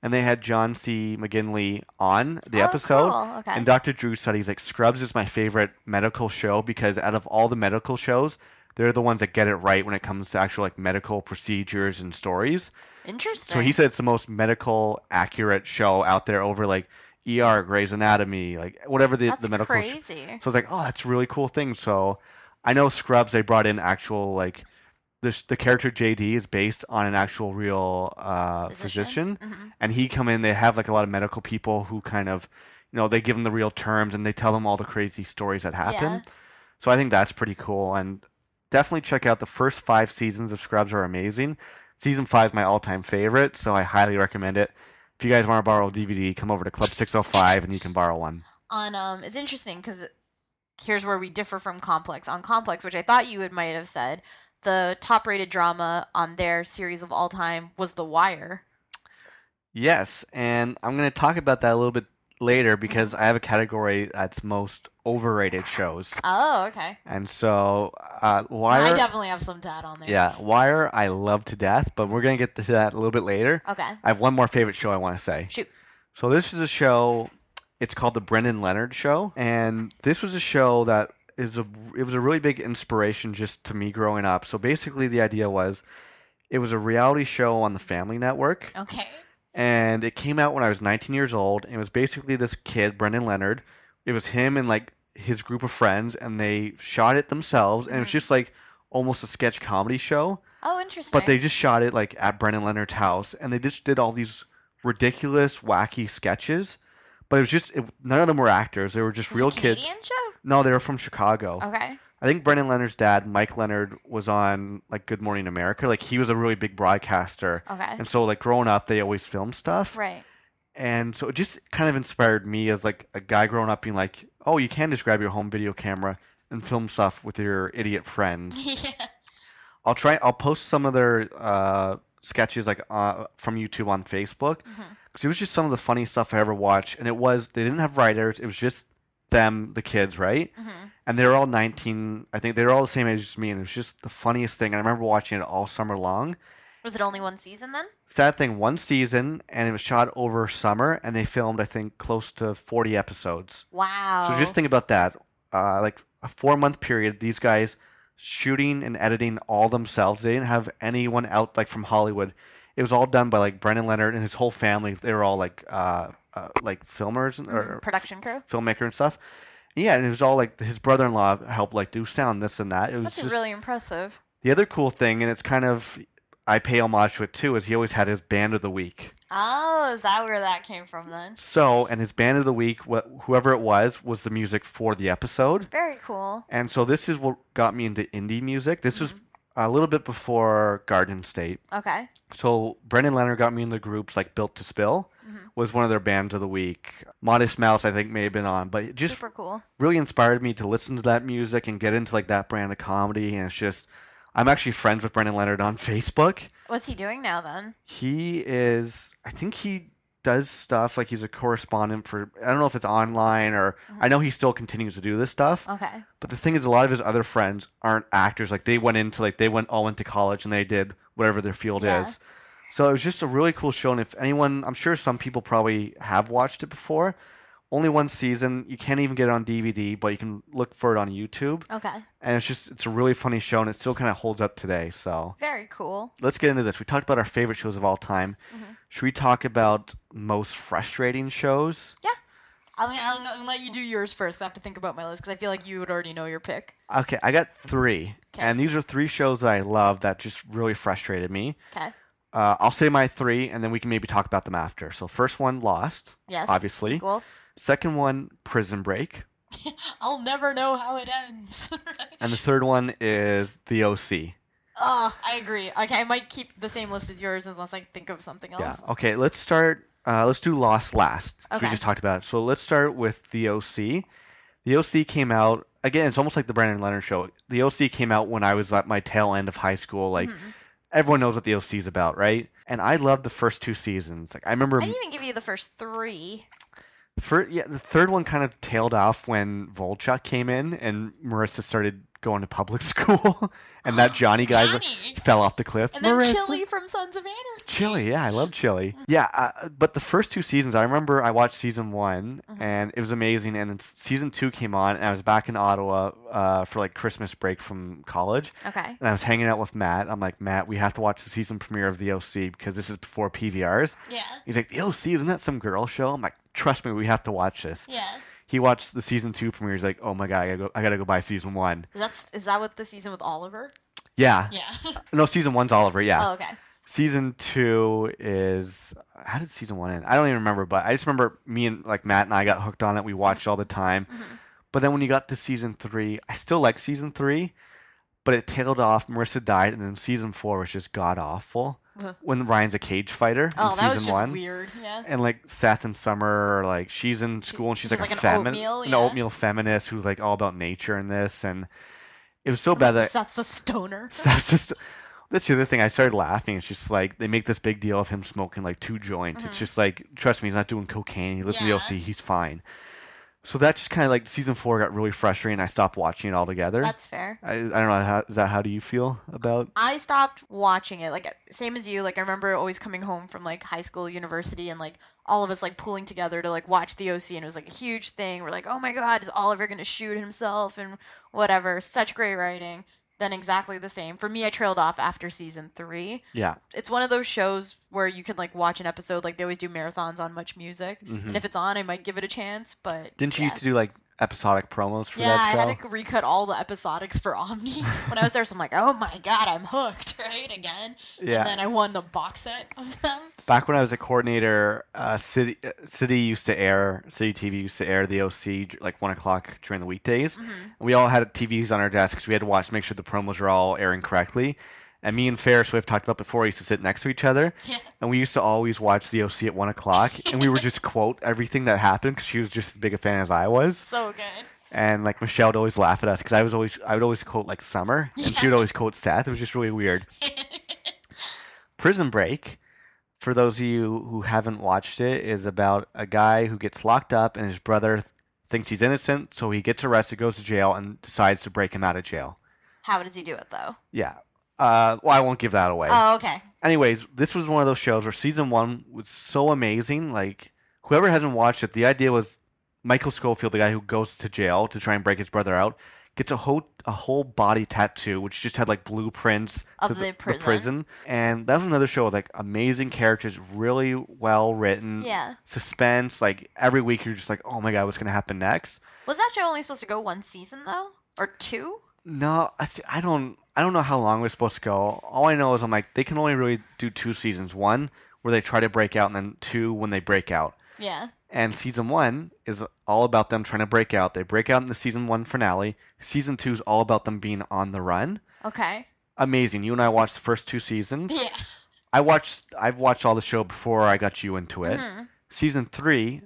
and they had John C. McGinley on the oh, episode. Cool. Okay. And Dr. Drew said he's like Scrubs is my favorite medical show because out of all the medical shows, they're the ones that get it right when it comes to actual like medical procedures and stories. Interesting. So he said it's the most medical accurate show out there over like ER, Grey's Anatomy, like whatever the That's the medical. sh- crazy. so I was like, oh, that's a really cool thing. So I know Scrubs, they brought in actual, like, this, the character JD is based on an actual real uh, physician. Mhm. And he come in, they have, like, a lot of medical people who kind of, you know, they give them the real terms and they tell them all the crazy stories that happen. Yeah. So I think that's pretty cool. And definitely check out the first five seasons of Scrubs are amazing. Season five is my all-time favorite, so I highly recommend it. If you guys want to borrow a DVD, come over to Club 605 and you can borrow one. on um it's interesting because here's where we differ from complex on complex which i thought you would might have said the top rated drama on their series of all time was the wire Yes, and I'm going to talk about that a little bit later because I have a category that's most overrated shows. oh okay And so, uh, i definitely have some to add on there yeah, Wire, I love to death, but we're going to get to that a little bit later. okay I have one more favorite show I want to say. shoot So this is a show. It's called the Brendan Leonard Show, and this was a show that is a it was a really big inspiration just to me growing up. So basically, the idea was it was a reality show on the Family Network okay and it came out when I was 19 years old. And it was basically this kid, Brendan Leonard. It was him and like his group of friends, and they shot it themselves, and it was Mhm. just like almost a sketch comedy show. oh interesting But they just shot it like at Brendan Leonard's house, and they just did all these ridiculous, wacky sketches. But it was just it, none of them were actors; they were just It's real kids. Canadian show No, they were from Chicago. Okay. I think Brendan Leonard's dad, Mike Leonard, was on like Good Morning America. Like he was a really big broadcaster, Okay. and so like growing up, they always filmed stuff. Right. And so it just kind of inspired me as like a guy growing up, being like, oh, you can just grab your home video camera and film stuff with your idiot friends. yeah. I'll try. I'll post some of their uh, sketches like uh, from YouTube on Facebook because it was just some of the funny stuff I ever watched. And it was they didn't have writers. It was just them, the kids, right? Mhm. And they were all 19. I think they were all the same age as me, and it was just the funniest thing. I remember watching it all summer long. Was it only one season then? Sad thing, one season, and it was shot over summer, and they filmed I think close to 40 episodes. Wow. So just think about that. Uh, like a four month period, these guys shooting and editing all themselves. They didn't have anyone out like from Hollywood. It was all done by like Brendan Leonard and his whole family. They were all like uh, uh like filmers and, or production crew. filmmaker and stuff. Yeah, and it was all like his brother in law helped like do sound this and that. It was That's just really impressive. the other cool thing, and it's kind of I pay homage to it too, is he always had his band of the week. Oh, is that where that came from then? So, and his band of the week, wh- whoever it was, was the music for the episode. Very cool. And so this is what got me into indie music. This was Mhm. a little bit before Garden State. Okay. So Brendan Leonard got me into groups like Built to Spill Mhm. was one of their bands of the week. Modest Mouse I think may have been on, but it just Super cool. really inspired me to listen to that music and get into like that brand of comedy. And it's just I'm actually friends with Brendan Leonard on Facebook. What's he doing now then? He is I think he does stuff like he's a correspondent for I don't know if it's online or Mhm. I know he still continues to do this stuff. Okay. But the thing is, a lot of his other friends aren't actors. Like they went into like they went all into college and they did whatever their field Yeah. is. So it was just a really cool show. And if anyone, I'm sure some people probably have watched it before. Only one season. You can't even get it on DVD, but you can look for it on YouTube. Okay. And it's just it's a really funny show, and it still kind of holds up today. So Very cool. let's get into this. We talked about our favorite shows of all time. Mhm. Should we talk about most frustrating shows? Yeah. I'm gonna, I'm gonna let you do yours first. I have to think about my list because I feel like you would already know your pick. Okay, I got three, 'Kay. and these are three shows that I love that just really frustrated me. Okay. Uh, I'll say my three, and then we can maybe talk about them after. So first one, Lost, Yes. obviously. Equal. Second one, Prison Break, I'll never know how it ends. and the third one is The OC. oh, I agree. Okay, I might keep the same list as yours unless I think of something else. Yeah. Okay, let's start. Uh, let's do Lost last. 'cause We just talked about it. So let's start with The OC. The OC came out again. It's almost like the Brendan Leonard show. The OC came out when I was at my tail end of high school. Like Mhm. everyone knows what the OC is about, right? And I loved the first two seasons. Like I remember I didn't even give you the first three. For yeah, the third one kind of tailed off when Volchok came in and Marissa started going to public school, and that Johnny guy Johnny! fell off the cliff. And then Marissa. Chili from Sons of Anarchy. Chili, yeah, I love Chili. Yeah, uh, but the first two seasons, I remember I watched season one Mhm. and it was amazing. And then season two came on, and I was back in Ottawa uh, for like Christmas break from college, Okay. and I was hanging out with Matt. I'm like, Matt, we have to watch the season premiere of the OC because this is before PVRs. Yeah. He's like, the OC, isn't that some girl show? I'm like, trust me, we have to watch this. Yeah. He watched the season two premiere. He's like, oh my god, I gotta go, I gotta go buy season one. Is that is that what the season with Oliver? Yeah, Yeah. no, season one's Oliver. Yeah, Oh, okay. season two is how did season one end? I don't even remember, but I just remember me and like Matt and I got hooked on it. We watched all the time. Mhm. But then when you got to season three, I still like season three, but it tailed off. Marissa died, and then season four was just god awful. Uh-huh. When Ryan's a cage fighter Oh, in that was season just one. weird. Yeah. And like Seth and Summer, are, like she's in school and she's, she's like, like a feminist, oatmeal, an oatmeal feminist who's like all about nature and this, and it was so bad that That's a stoner. that's just that's the other thing. I started laughing. It's just like they make this big deal of him smoking like two joints. It's Mhm. just like trust me, he's not doing cocaine. He listens Yeah. to the OC, he's fine. So that just kind of like season four got really frustrating. I stopped watching it altogether. That's fair. I, I don't know. How, is that how do you feel about? I stopped watching it. Like same as you. Like I remember always coming home from like high school, university, and like all of us like pulling together to like watch the OC, and it was like a huge thing. We're like, oh my god, is Oliver gonna shoot himself and whatever? Such great writing. Then exactly the same. For me, I trailed off after season three. Yeah. It's one of those shows where you can like watch an episode. Like they always do marathons on Much Music, mhm. and if it's on, I might give it a chance. But Didn't you yeah. used to do like episodic promos for that. yeah, I had to recut all the episodics for Omni when I was there. So I'm like, oh my god, I'm hooked, right? Again. Yeah. And then I won the box set of them. Back when I was a coordinator, uh, City uh, City used to air City TV used to air the OC like one o'clock during the weekdays. Mhm. We all had TVs on our desks. We had to watch make sure the promos were all airing correctly. And me and Ferris, we've talked about before, we used to sit next to each other, Yeah. and we used to always watch the OC at one o'clock, and we would just quote everything that happened because she was just as big a fan as I was. So good. And like Michelle would always laugh at us because I was always I would always quote like Summer, and she would always quote Seth. It was just really weird. Prison Break, for those of you who haven't watched it, is about a guy who gets locked up and his brother th- thinks he's innocent, so he gets arrested, goes to jail, and decides to break him out of jail. How does he do it though? Yeah. Uh, well, I won't give that away. Oh, okay. Anyways, this was one of those shows where season one was so amazing. Like, whoever hasn't watched it, the idea was Michael Scofield, the guy who goes to jail to try and break his brother out, gets a whole a whole body tattoo, which just had like blueprints Of to the prison. prison. And that was another show with like amazing characters, really well written, Yeah. suspense. Like every week, you're just like, oh my god, what's gonna happen next? Was that show only supposed to go one season though, or two? No, I see, I don't I don't know how long we're supposed to go. All I know is I'm like they can only really do two seasons. One where they try to break out, and then two when they break out. Yeah. And season one is all about them trying to break out. They break out in the season one finale. Season two is all about them being on the run. Okay. Amazing. You and I watched the first two seasons. Yeah. I watched. I've watched all the show before I got you into it. Mhm. Season three,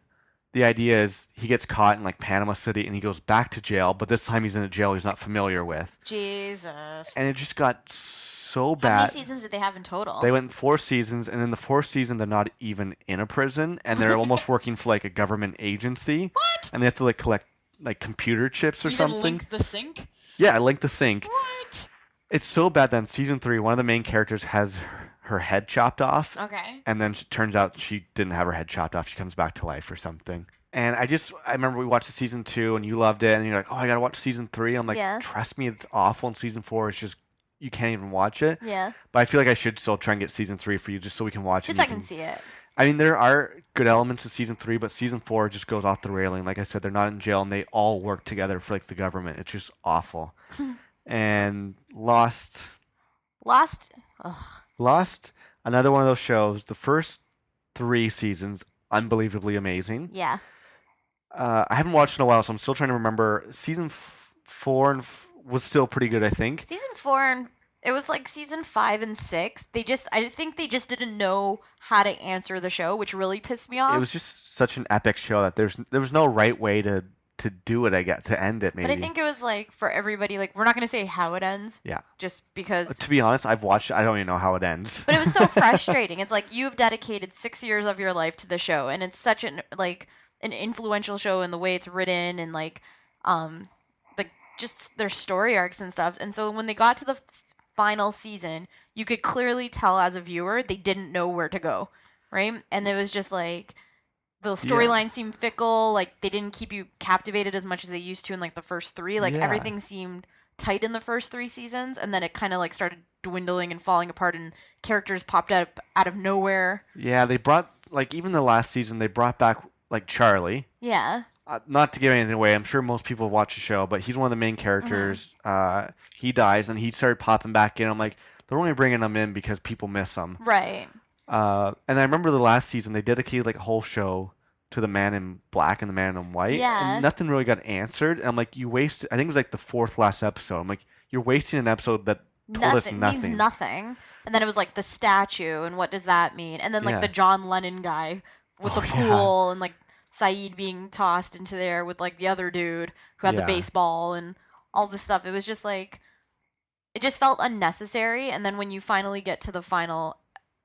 the idea is he gets caught in like Panama City and he goes back to jail, but this time he's in a jail he's not familiar with, Jesus. and it just got so bad. How many seasons did they have in total? They went four seasons, and in the fourth season, they're not even in a prison, and they're almost working for like a government agency, what? and they have to like collect like computer chips or Even something. link the sink. Yeah, link the sink. What? It's so bad that in season three, one of the main characters has her, head chopped off, Okay. and then it turns out she didn't have her head chopped off. She comes back to life or something. And I just, I remember we watched the season two, and you loved it, and you're like, oh, I gotta watch season three. I'm like, Yeah. trust me, it's awful. And season four is just, you can't even watch it. Yeah. But I feel like I should still try and get season three for you, just so we can watch Just it. so I can see it. I mean, there are good elements of season three, but season four just goes off the railing. Like I said, they're not in jail, and they all work together for like the government. It's just awful. and Lost, Lost. Ugh. Lost, another one of those shows. The first three seasons, unbelievably amazing. Yeah. Uh, I haven't watched in a while, so I'm still trying to remember. Season f- four and f- was still pretty good, I think. Season four and it was like season five and six. They just, I think they just didn't know how to answer the show, which really pissed me off. It was just such an epic show that there's there was no right way to to do it. I guess to end it. Maybe. But I think it was like for everybody, like we're not gonna say how it ends. Yeah. Just because. to be honest, I've watched. I don't even know how it ends. But it was so frustrating. It's like you've dedicated six years of your life to the show, and it's such an like an influential show in the way it's written and like um like just their story arcs and stuff. And so when they got to the final season, you could clearly tell as a viewer they didn't know where to go, right? And it was just like the storyline seemed fickle. Like they didn't keep you captivated as much as they used to in like the first three. Like Yeah. everything seemed tight in the first three seasons, and then it kind of like started dwindling and falling apart, and characters popped up out of nowhere. yeah, they brought like even the last season they brought back like Charlie. Yeah, Uh, not to give anything away, I'm sure most people watch the show, but he's one of the main characters. Uh, he dies and he started popping back in. I'm like, they're only bringing him in because people miss him. right. Uh, and I remember the last season they dedicated like a whole show to the man in black and the man in white. Yeah. And nothing really got answered. And I'm like, you wasted. I think it was like the fourth last episode. I'm like, you're wasting an episode that told us nothing, nothing. means nothing. And then it was like the statue, and what does that mean? And then like Yeah. the John Lennon guy with Oh, the yeah. pool, and like Sayid being tossed into there with like the other dude who had Yeah. the baseball and all this stuff. It was just like it just felt unnecessary. And then when you finally get to the final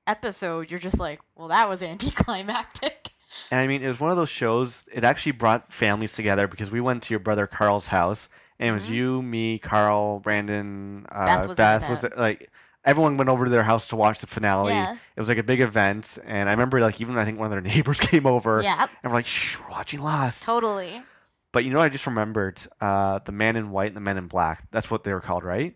episode, you're just like, well, that was anticlimactic. And I mean, it was one of those shows. It actually brought families together because we went to your brother Carl's house, and it was Mhm. you, me, Carl, Brandon, uh, Beth was Beth was like everyone went over to their house to watch the finale. Yeah. It was like a big event, and I remember like even I think one of their neighbors came over, yeah, and we're like, "Shh, we're watching Lost." totally. But you know, I just remembered uh, the Man in White and the Man in Black. That's what they were called, right?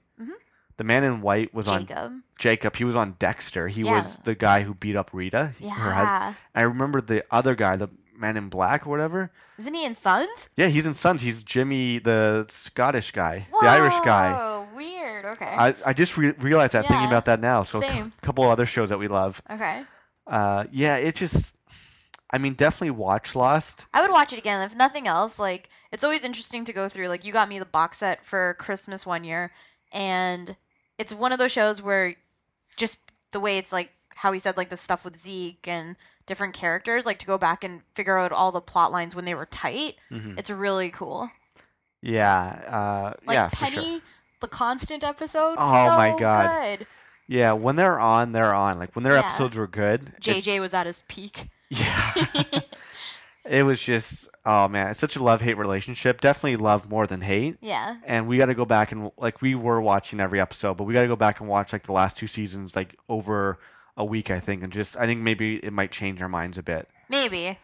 The Man in White was on Jacob. Jacob. He was on Dexter. He Yeah. was the guy who beat up Rita. he- her husband. Yeah. I remember the other guy, the man in Black or whatever. Isn't he in Sons? Yeah, he's in Sons. He's Jimmy, the Scottish guy, the Irish guy. Whoa, weird. Okay. I, I just re- realized that thinking about that now. So a cou- same. couple other shows that we love. okay. Uh, yeah, it just, I mean, definitely watch Lost. I would watch it again if nothing else. Like it's always interesting to go through. Like you got me the box set for Christmas one year, and it's one of those shows where just the way it's like how he said like the stuff with Zeke and different characters, like to go back and figure out all the plot lines when they were tight. Mhm. It's really cool. Yeah, uh, Like yeah, Penny, sure. the constant episode. Oh so my God. Good. Yeah, when they're on, they're on. Like when their Yeah. episodes were good. it- JJ was at his peak. yeah. it was just, oh man, it's such a love hate relationship. Definitely love more than hate. yeah. and we got to go back and like we were watching every episode, but we got to go back and watch like the last two seasons like over a week, I think, and just I think maybe it might change our minds a bit. Maybe.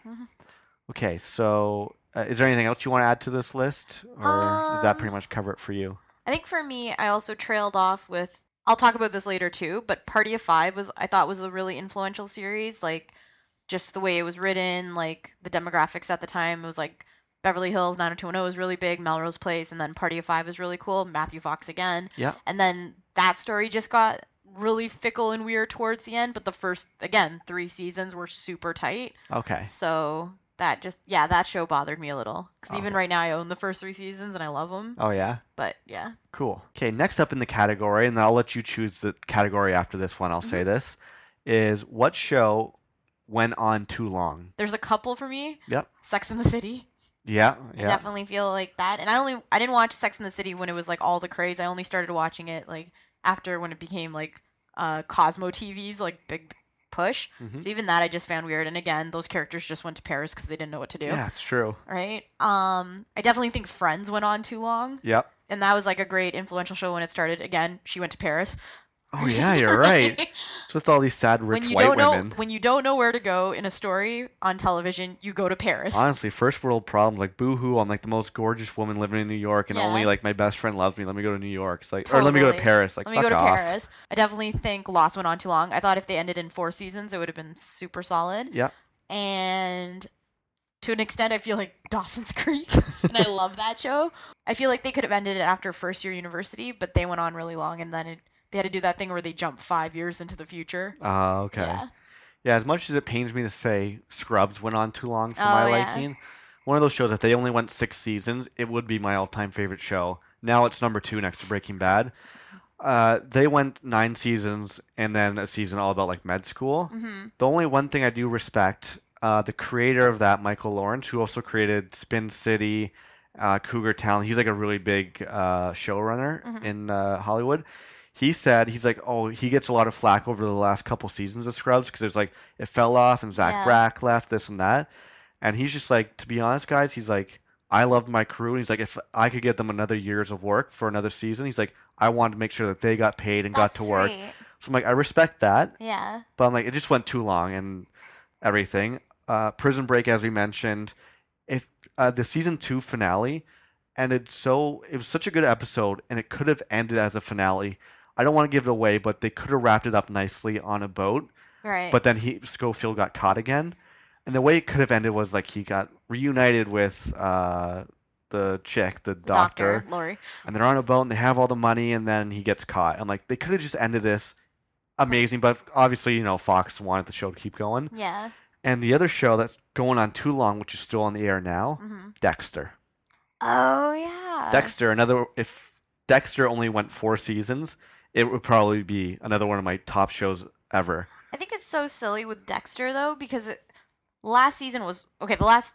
Okay, so uh, is there anything else you want to add to this list, or does that pretty Um, much cover it for you? I think for me, I also trailed off with. I'll talk about this later too, but Party of Five was I thought was a really influential series. Like, just the way it was written, like the demographics at the time. It was like Beverly Hills 90210 was really big, Melrose Place, and then Party of Five was really cool. Matthew Fox again, Yeah. and then that story just got really fickle and weird towards the end. But the first, again, three seasons were super tight. Okay. So that just yeah, that show bothered me a little because even right now I own the first three seasons and I love them. Oh yeah. But yeah. Cool. Okay, next up in the category, and I'll let you choose the category after this one. I'll say Mm-hmm. this is what show went on too long. There's a couple for me. Yep. Sex in the City. Yeah. I definitely feel like that. And I only I didn't watch Sex in the City when it was like all the craze. I only started watching it like after when it became like uh Cosmo TV's like big push. Mhm. So even that I just found weird. And again, those characters just went to Paris because they didn't know what to do. Yeah, it's true. Right. Um. I definitely think Friends went on too long, Yep. and that was like a great influential show when it started. Again, she went to Paris. Oh yeah, you're right. It's with all these sad rich when you white don't know women. when you don't know where to go in a story on television, you go to Paris. Honestly, first world problems like boohoo. I'm like the most gorgeous woman living in New York, and Yeah. only like my best friend loves me. Let me go to New York. It's like, or let me go to Paris. Like, Let me go to off. Paris. I definitely think Lost went on too long. I thought if they ended in four seasons, it would have been super solid. Yeah. And to an extent, I feel like Dawson's Creek, and I love that show. I feel like they could have ended it after first year university, but they went on really long, and then it, they had to do that thing where they jump five years into the future. Oh, okay. Yeah. Yeah. As much as it pains me to say, Scrubs went on too long for Oh, my yeah. liking. One of those shows that they only went six seasons, it would be my all-time favorite show. Now it's number two next to Breaking Bad. Uh, they went nine seasons and then a season all about like med school. hmm The only one thing I do respect, uh, the creator of that, Michael Lawrence, who also created Spin City, uh, Cougar Town. He's like a really big uh, showrunner Mhm. in uh, Hollywood. He said he's like, oh, he gets a lot of flack over the last couple seasons of Scrubs because there's like it fell off and Zach Yeah. Brack left this and that, and he's just like, to be honest, guys, he's like, I loved my crew, and he's like, if I could get them another years of work for another season, he's like, I wanted to make sure that they got paid and got to That's work. sweet. So I'm like, I respect that. Yeah. But I'm like, it just went too long and everything. Uh, Prison Break, as we mentioned, if uh, the season two finale ended so, it was such a good episode, and it could have ended as a finale. I don't want to give it away, but they could have wrapped it up nicely on a boat. Right. But then he Scofield got caught again, and the way it could have ended was like he got reunited with uh, the chick, the The doctor, Lori. and they're on a boat and they have all the money, and then he gets caught. I'm like, they could have just ended this amazing, but obviously, you know, Fox wanted the show to keep going. Yeah. And the other show that's going on too long, which is still on the air now, hmm Dexter. Oh yeah. Dexter, another if Dexter only went four seasons, it would probably be another one of my top shows ever. I think it's so silly with Dexter though because it, last season was okay. The last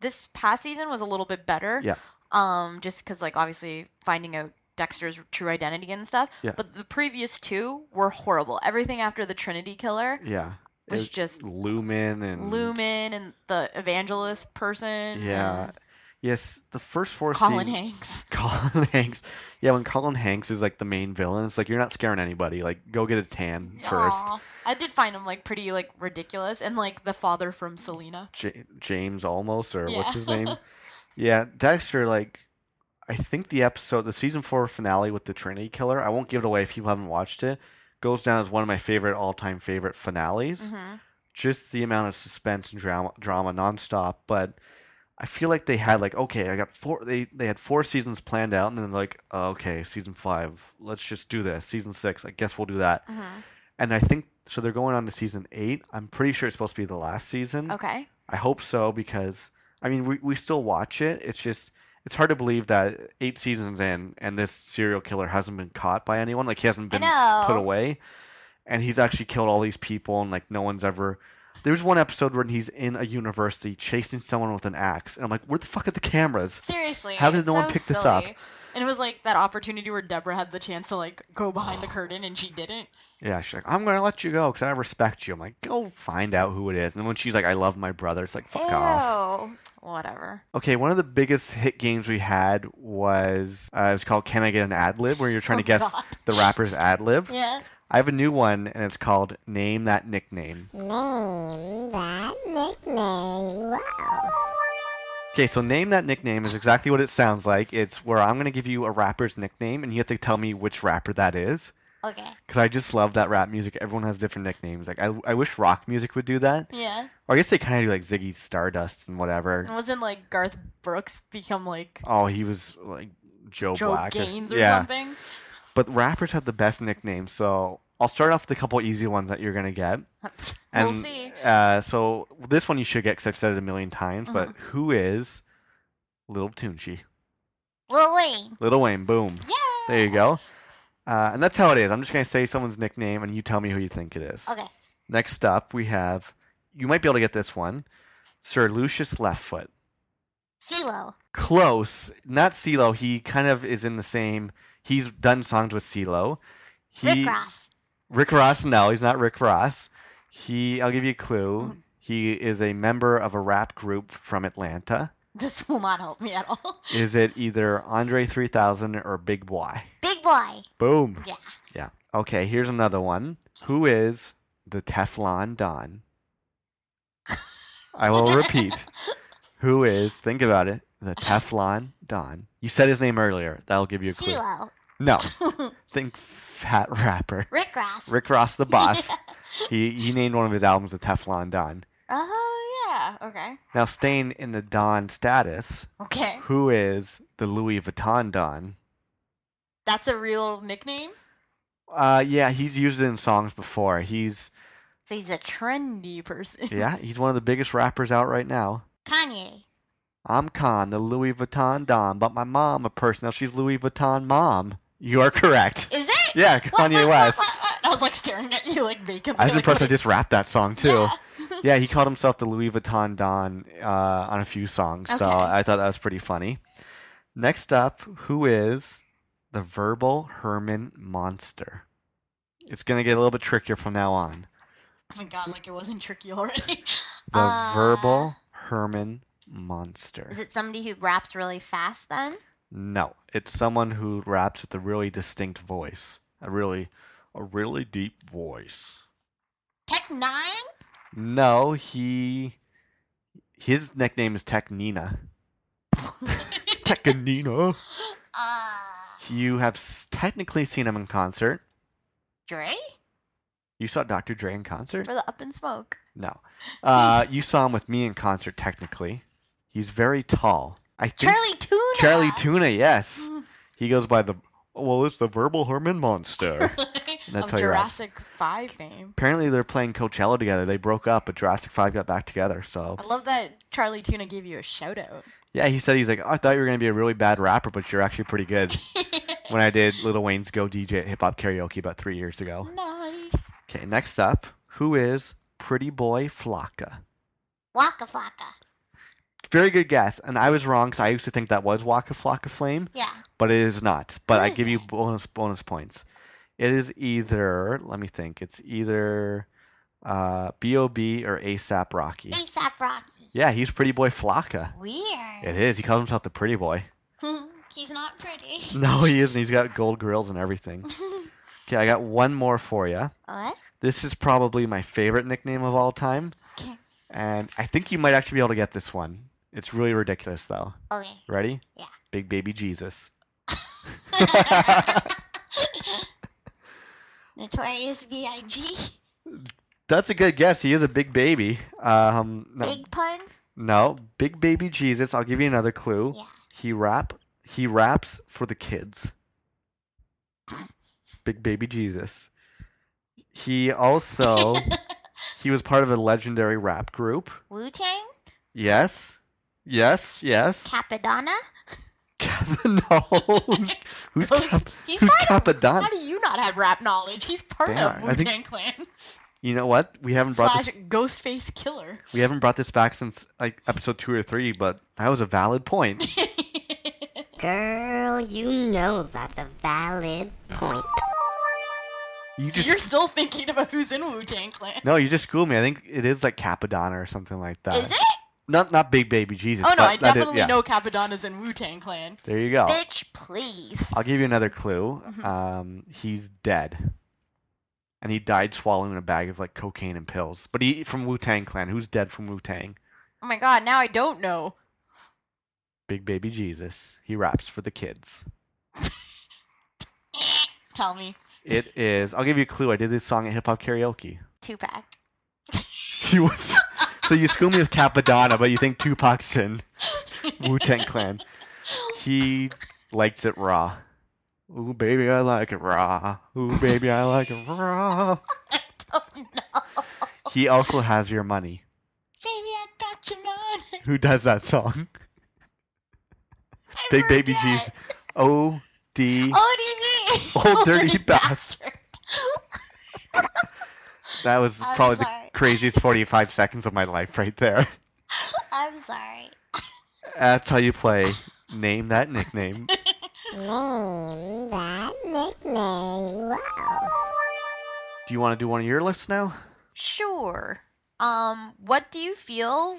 this past season was a little bit better. Yeah. Um, just because like obviously finding out Dexter's true identity and stuff. Yeah. But the previous two were horrible. Everything after the Trinity Killer Yeah. was just Lumen and Lumen and the evangelist person. Yeah. and Yes, the first four Colin seasons. Hanks. Colin Hanks. Yeah, when Colin Hanks is like the main villain, it's like you're not scaring anybody. Like, go get a tan first. Aw. I did find him like pretty like ridiculous and like the father from Selena. J- James Olmos, or what's his name? yeah, Dexter. Like, I think the episode, the season four finale with the Trinity Killer. I won't give it away if you haven't watched it. Goes down as one of my favorite all-time favorite finales. hmm just the amount of suspense and drama drama nonstop. But I feel like they had like okay, I got four. They they had four seasons planned out, and then like oh, okay, season five, let's just do this. Season six, I guess we'll do that. Mhm. And I think so. They're going on to season eight. I'm pretty sure it's supposed to be the last season. Okay. I hope so because I mean we we still watch it. It's just it's hard to believe that eight seasons in and this serial killer hasn't been caught by anyone. Like he hasn't been put away, and he's actually killed all these people and like no one's ever. There's one episode where he's in a university chasing someone with an axe, and I'm like, where the fuck are the cameras? Seriously. How did no one so pick this up? And it was like that opportunity where Deborah had the chance to like go behind the curtain and she didn't. Yeah, she's like, I'm gonna let you go because I respect you. I'm like, go find out who it is. And then when she's like, I love my brother, it's like, fuck off. Ew. Whatever. Okay, one of the biggest hit games we had was uh, it was called Can I Get an Ad Lib, where you're trying Oh, to guess God. the rapper's ad lib. Yeah. I have a new one, and it's called Name That Nickname. Name that nickname. Wow. Okay, so Name That Nickname is exactly what it sounds like. It's where I'm going to give you a rapper's nickname, and you have to tell me which rapper that is. Okay. Because I just love that rap music. Everyone has different nicknames. Like, I, I wish rock music would do that. Yeah. Or I guess they kind of do like Ziggy Stardust and whatever. Wasn't like Garth Brooks become like Oh, he was like Joe, Joe Black. Gaines or yeah. something? But rappers have the best nicknames, so I'll start off with a couple easy ones that you're gonna get. And, we'll see. Uh, so this one you should get because I've said it a million times. But Uh-huh. who is Little Tunechi? Lil Wayne. Little Wayne. Boom. Yeah. There you go. Uh, and that's how it is. I'm just gonna say someone's nickname, and you tell me who you think it is. Okay. Next up, we have. You might be able to get this one. Sir Lucius Leftfoot. CeeLo. Close. Not CeeLo. He kind of is in the same. He's done songs with CeeLo. He, Rick Ross. Rick Ross, no, he's not Rick Ross. He, I'll give you a clue. Oh. He is a member of a rap group from Atlanta. This will not help me at all. Is it either Andre 3000 or Big Boi? Big Boi. Boom. Yeah. Yeah. Okay, here's another one. Who is the Teflon Don? I will repeat. Who is, think about it, the Teflon Don? You said his name earlier. That'll give you a clue. CeeLo. No. Think fat rapper. Rick Ross. Rick Ross, the boss. he, he named one of his albums the Teflon Don. Oh yeah. Okay. Now, staying in the Don status, Okay. who is the Louis Vuitton Don? That's a real nickname. Uh, yeah, he's used it in songs before. He's So he's a trendy person. yeah, he's one of the biggest rappers out right now. Kanye. I'm Khan, the Louis Vuitton Don, but my mom a person. Now she's Louis Vuitton mom. You are correct. Is it? Yeah, What, Kanye what, West. what, I was like staring at you like vacantly. I was like, impressed I just rapped that song too. Yeah. Yeah, he called himself the Louis Vuitton Don uh, on a few songs, so I thought that was pretty funny. Next up, who is the verbal Herman Munster? It's gonna get a little bit trickier from now on. Oh my god, like it wasn't tricky already. The Uh, verbal Herman Munster. Is it somebody who raps really fast then? No, it's someone who raps with a really distinct voice, a really, a really deep voice. Tech Nine? No, he, his nickname is Tech Nina. Tech Nina. Uh, You have s- technically seen him in concert. Dre? You saw Dr. Dre in concert? For the up and smoke. No. Uh, you saw him with me in concert. Technically, he's very tall. I think Chali 2na? Chali 2na. Yes, he goes by the. Well, it's the verbal Herman Munster. That's of how. Jurassic Five fame. Apparently, they're playing Coachella together. They broke up, but Jurassic Five got back together. So I love that Chali 2na gave you a shout out. yeah, he said he's like, I thought you were gonna be a really bad rapper, but you're actually pretty good. when I did Little Wayne's Go DJ at Hip Hop Karaoke about three years ago. nice. Okay, next up, who is Pretty Boy Flocka? Waka Flocka. Very good guess, and I was wrong because I used to think that was Waka Flocka Flame, Yeah. but it is not. But I give you bonus bonus points. It is either let me think. It's either uh, B.O.B. or ASAP Rocky. ASAP Rocky. Yeah, he's Pretty Boy Flocka. Weird. It is. He calls himself the Pretty Boy. He's not pretty. No, he isn't. He's got gold grills and everything. Okay, I got one more for you. what? This is probably my favorite nickname of all time, Okay. and I think you might actually be able to get this one. It's really ridiculous, though. Okay. Ready? Yeah. Big baby Jesus. Notorious B.I.G. That's a good guess. He is a big baby. Um, no, Big pun? no, big baby Jesus. I'll give you another clue. Yeah. He rap. He raps for the kids. Big baby Jesus. He also he was part of a legendary rap group. Wu Tang? Yes, yes, yes. Cappadonna? Cap- no, who's, who's, Cap- He's who's part of- Cappadonna? How do you not have rap knowledge? He's part Damn, of I Wu think- Tang Clan. You know what? We haven't brought Slash this. Ghostface Killah. We haven't brought this back since like episode two or three, but that was a valid point. Girl, you know that's a valid point. You just You're still thinking about who's in Wu Tang Clan. no, you just schooled me. I think it is like Cappadonna or something like that. Is it? Not not Big Baby Jesus. Oh no, I definitely yeah. know Cappadonna's in Wu Tang Clan. There you go. Bitch, please. I'll give you another clue. Mhm. Um, he's dead, and he died swallowing a bag of like cocaine and pills. But he from Wu Tang Clan. Who's dead from Wu Tang? Oh my god, now I don't know. Big Baby Jesus. He raps for the kids. Tell me. It is. I'll give you a clue. I did this song at hip hop karaoke. Tupac. He was. so you school me with Cappadonna, but you think Tupac's in Wu Tang Clan. He likes it raw. Ooh, baby, I like it raw. Ooh, baby, I like it raw. Oh no. He also has your money. Baby, I got your money. Who does that song? I Big Baby. G's. O D. ODB. Old dirty bastard. That was I'm probably sorry. the craziest 45 seconds of my life right there. I'm sorry. That's how you play. Name that nickname. Name that nickname. Wow. Do you want to do one of your lists now? Sure. Um, what do you feel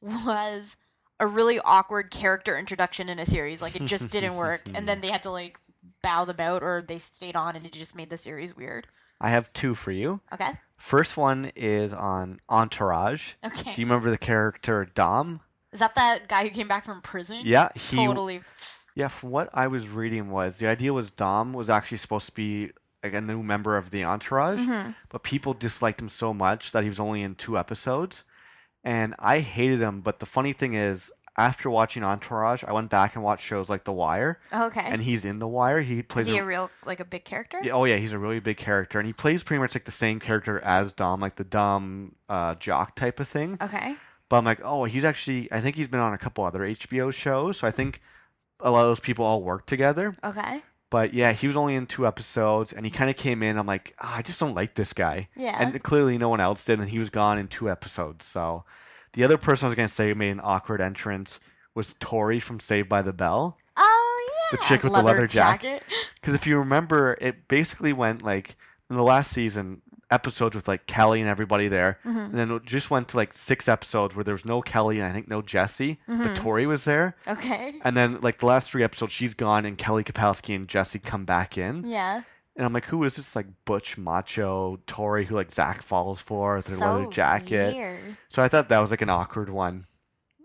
was a really awkward character introduction in a series? Like it just didn't work, and then they had to like bow them out, or they stayed on, and it just made the series weird. I have two for you. Okay. First one is on Entourage. Okay. Do you remember the character Dom? Is that that guy who came back from prison? Yeah, he. Totally. Yeah, from what I was reading was the idea was Dom was actually supposed to be like a new member of the Entourage, hmm but people disliked him so much that he was only in two episodes, and I hated him. But the funny thing is, after watching Entourage, I went back and watched shows like The Wire, Okay. and he's in The Wire. He plays. Is he a- a real like a big character? Yeah, oh yeah, he's a really big character, and he plays pretty much like the same character as Dom, like the dumb uh, jock type of thing. Okay. But I'm like, oh, he's actually. I think he's been on a couple other HBO shows, so I think a lot of those people all work together. Okay. But yeah, he was only in two episodes, and he kind of came in. I'm like, ah, I just don't like this guy, Yeah. and clearly no one else did, and he was gone in two episodes. So the other person I was gonna say made an awkward entrance was Tori from Saved by the Bell. Oh yeah, The chick with the leather jacket. Because if you remember, it basically went like in the last season episodes with like Kelly and everybody there, hmm and then it just went to like six episodes where there was no Kelly and I think no Jesse, Mhm. but Tori was there, Okay. and then like the last three episodes she's gone and Kelly Kapowski and Jesse come back in, Yeah. And I'm like, who is this like butch macho Tori who like Zach falls for with her so leather jacket? Weird. So I thought that was like an awkward one.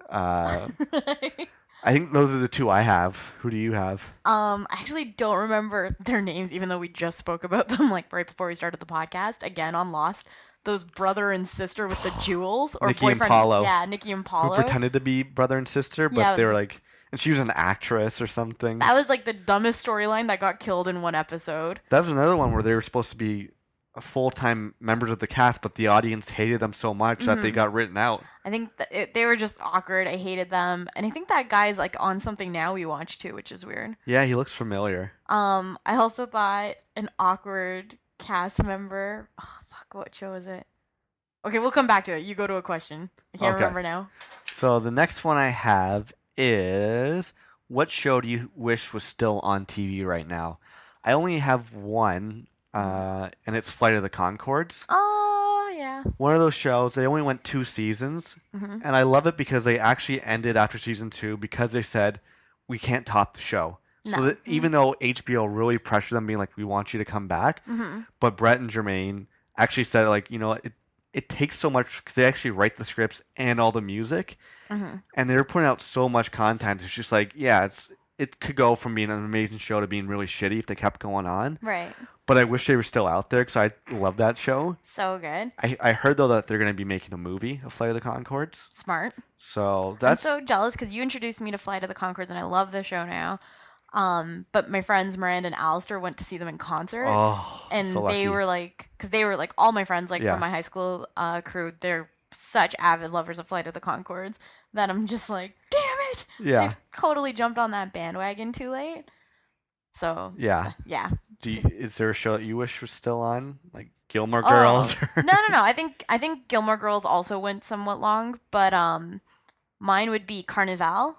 Uh, I think those are the two I have. Who do you have? Um, I actually don't remember their names, even though we just spoke about them like right before we started the podcast. Again on Lost, those brother and sister with the jewels, or Nikki and boyfriend. Paulo. Yeah, Nikki and Who Paulo. pretended to be brother and sister, but Yeah, they were like, and she was an actress or something. That was like the dumbest storyline that got killed in one episode. That was another one where they were supposed to be full time members of the cast, but the audience hated them so much that they Mhm. got written out. I think th- it, they were just awkward. I hated them, and I think that guy's like on something now we watch too, which is weird. Yeah, he looks familiar. Um, I also thought an awkward cast member. Oh, fuck, what show is it? Okay, we'll come back to it. You go to a question. I can't Okay. remember now. So the next one I have is what show do you wish was still on TV right now? I only have one, uh, and it's Flight of the Conchords. Oh yeah. One of those shows, they only went two seasons, hmm and I love it because they actually ended after season two because they said, we can't top the show. So No. that even though HBO really pressured them, being like, we want you to come back, hmm but Brett and Jermaine actually said like you know it it takes so much because they actually write the scripts and all the music hmm and they're putting out so much content it's just like yeah it's it could go from being an amazing show to being really shitty if they kept going on. Right. But I wish they were still out there because I love that show. So good. I, I heard though that they're going to be making a movie of Flight of the Conchords. Smart. So that's I'm so jealous because you introduced me to Flight of the Conchords, and I love the show now. Um, but my friends Miranda and Alistair went to see them in concert, oh, and so they were like, because they were like all my friends, like Yeah. from my high school uh, crew, they're such avid lovers of Flight of the Conchords that I'm just like, damn it, yeah they've totally jumped on that bandwagon too late. So yeah. yeah. Do you, is there a show that you wish was still on, like Gilmore Oh. Girls? or- no, no, no. I think I think Gilmore Girls also went somewhat long, but um, mine would be Carnival.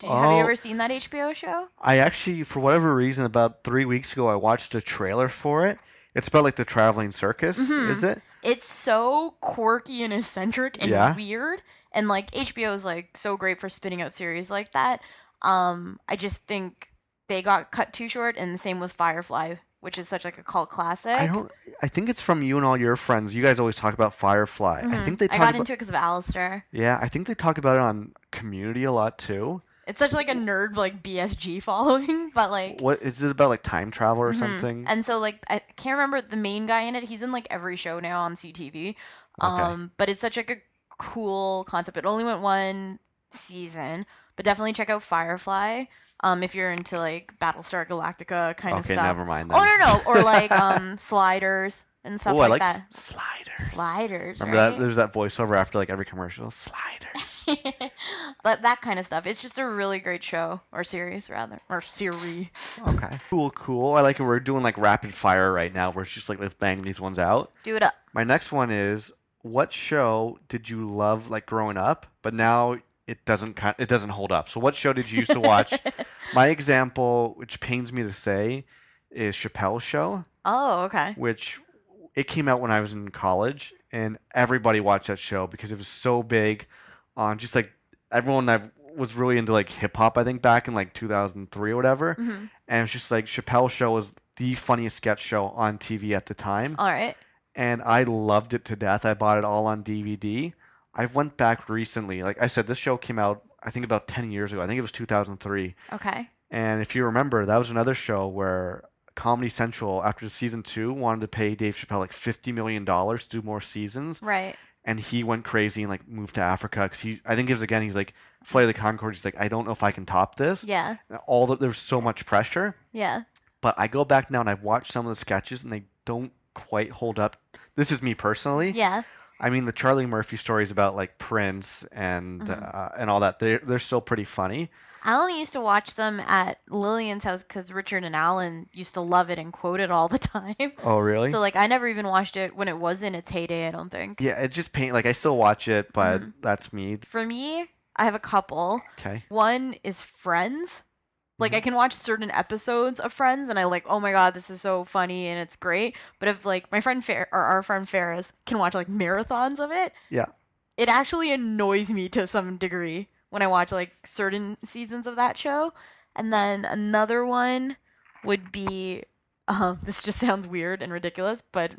Did you, Have you Oh. ever seen that HBO show? I actually, for whatever reason, about three weeks ago, I watched a trailer for it. It's about like the traveling circus, Mhm. is it? It's so quirky and eccentric and Yeah. weird, and like HBO is like so great for spitting out series like that. Um, I just think they got cut too short, and the same with Firefly, which is such like a cult classic. I don't. I think it's from you and all your friends. You guys always talk about Firefly. I Mhm. think they I talk got about. into it because of Alistair. yeah, I think they talk about it on Community a lot too. It's such like a nerd like BSG following, but like What is it about? Like time travel or Mhm. something? And so like I can't remember the main guy in it. He's in like every show now on CTV. Um, but it's such like a cool concept. It only went one season, but definitely check out Firefly. Um, if you're into like Battlestar Galactica kind of stuff. okay, never mind. Then. Oh no no, or like um sliders and stuff Oh, like, I like that. s- sliders. Sliders, Remember right? that? There's that voiceover after like every commercial. Sliders. but that kind of stuff. It's just a really great show or series rather or series. okay. Cool, cool. I like it. We're doing like rapid fire right now, where it's just like let's bang these ones out. Do it up. My next one is what show did you love like growing up, but now it doesn't kind it doesn't hold up. So what show did you used to watch? My example, which pains me to say, is Chappelle's Show, oh okay. which it came out when I was in college, and everybody watched that show because it was so big on just like everyone that was really into like hip hop. I think back in like 2003 or whatever, hmm and it's just like Chappelle's Show was the funniest sketch show on TV at the time All right. and I loved it to death. I bought it all on DVD. I went back recently. Like I said, this show came out I think about 10 years ago. I think it was 2003. Okay. And if you remember, that was another show where Comedy Central after season 2 wanted to pay Dave Chappelle like 50 million dollars to do more seasons, Right. and he went crazy and like moved to Africa cuz he I think it was again he's like Flight of the Conchords he's like I don't know if I can top this. Yeah. And All the, there's so much pressure. Yeah. But I go back now and I've watched some of the sketches and they don't quite hold up. This is me personally. Yeah. I mean, the Charlie Murphy stories about like Prince and Mhm. uh, and all that. They're they're still pretty funny. I only used to watch them at Lillian's house because Richard and Alan used to love it and quote it all the time. Oh, really? So like I never even watched it when it was in its heyday. I don't think. yeah, it just paint like I still watch it, but Mhm. that's me. For me, I have a couple. Okay. One is Friends. Like Mhm. I can watch certain episodes of Friends and I like, oh my god, this is so funny and it's great. But if like my friend Fer- or our friend Ferris can watch like marathons of it, Yeah. it actually annoys me to some degree when I watch like certain seasons of that show. And then another one would be, um, this just sounds weird and ridiculous, but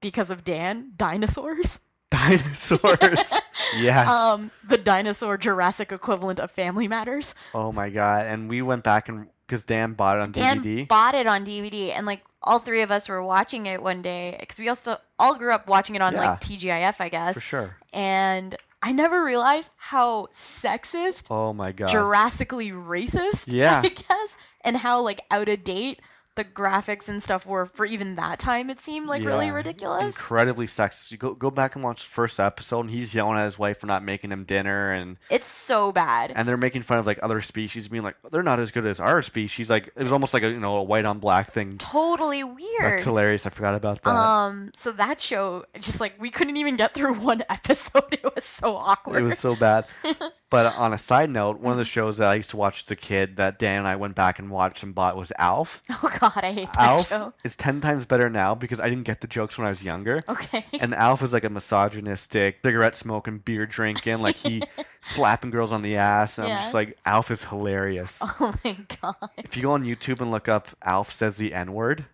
because of Dan, dinosaurs. Dinosaurs. yes. Um, the dinosaur Jurassic equivalent of Family Matters. oh my god! And we went back and because Dan bought it on Dan DVD. bought it on DVD, and like all three of us were watching it one day because we also all grew up watching it on Yeah. like TGIF, I guess. for sure. And I never realized how sexist, Oh my god. Jurassically racist, Yeah. I guess, and how like out of date the graphics and stuff were for even that time. It seemed like really ridiculous. Incredibly sexist. You go go back and watch the first episode, and he's yelling at his wife for not making him dinner, and It's so bad. and they're making fun of like other species, being like they're not as good as our species. Like it was almost like a you know a white on black thing. totally weird. That's hilarious. I forgot about that. Um, so that show, just like we couldn't even get through one episode. It was so awkward. it was so bad. but on a side note, one of the mm-hmm. shows that I used to watch as a kid that Dan and I went back and watched and bought was Alf. oh god, I hate that Alf show. is ten times better now because I didn't get the jokes when I was younger. Okay. And Alf is like a misogynistic, cigarette smoking, beer drinking, like he slapping girls on the ass. And I'm just like, Alf is hilarious. oh my god. If you go on YouTube and look up Alf says the N word,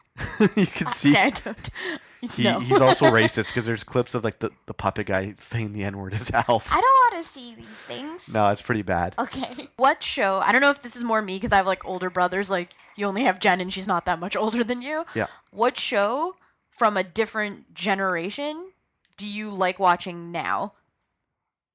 you can see Okay, I don't. He, no. He's also racist because there's clips of like the, the puppet guy saying the N word as Alf. I don't want to see these things. No, it's pretty bad. Okay. What show? I don't know if this is more me because I have like older brothers. Like you only have Jen, and she's not that much older than you. Yeah. What show from a different generation do you like watching now?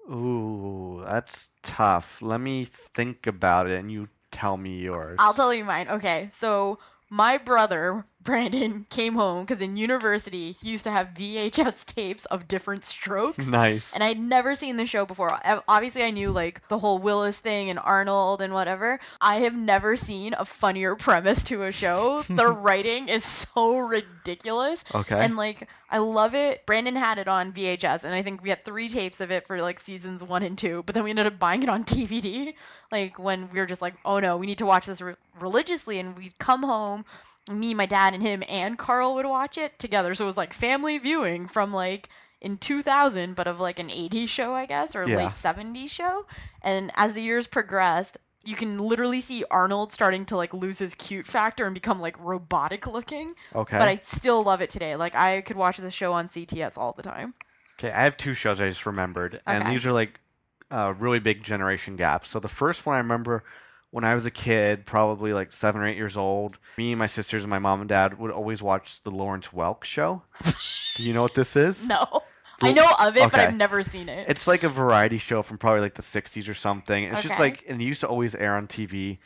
Ooh, that's tough. Let me think about it and you tell me yours. I'll tell you mine. Okay, so my brother Brandon came home because in university he used to have VHS tapes of different strokes. nice. And I'd never seen the show before. Obviously, I knew like the whole Willis thing and Arnold and whatever. I have never seen a funnier premise to a show. the writing is so ridiculous. Okay. And like, I love it. Brandon had it on VHS, and I think we had three tapes of it for like seasons one and two. But then we ended up buying it on DVD, like when we were just like, oh no, we need to watch this re- religiously. And we'd come home, me, my dad, and him, and Carl would watch it together. So it was like family viewing from like in 2000, but of like an 80s show, I guess, or Yeah. late 70s show. And as the years progressed, you can literally see Arnold starting to like lose his cute factor and become like robotic looking. okay. But I still love it today. Like I could watch the show on CTS all the time. Okay, I have two shows I just remembered, and Okay. these are like uh, really big generation gaps. So the first one I remember when I was a kid, probably like seven or eight years old. Me and my sisters and my mom and dad would always watch the Lawrence Welk show. Do you know what this is? No. I know of it, but I've never seen it. It's like a variety show from probably like the 60s or something. It's just like, and it used to always air on TV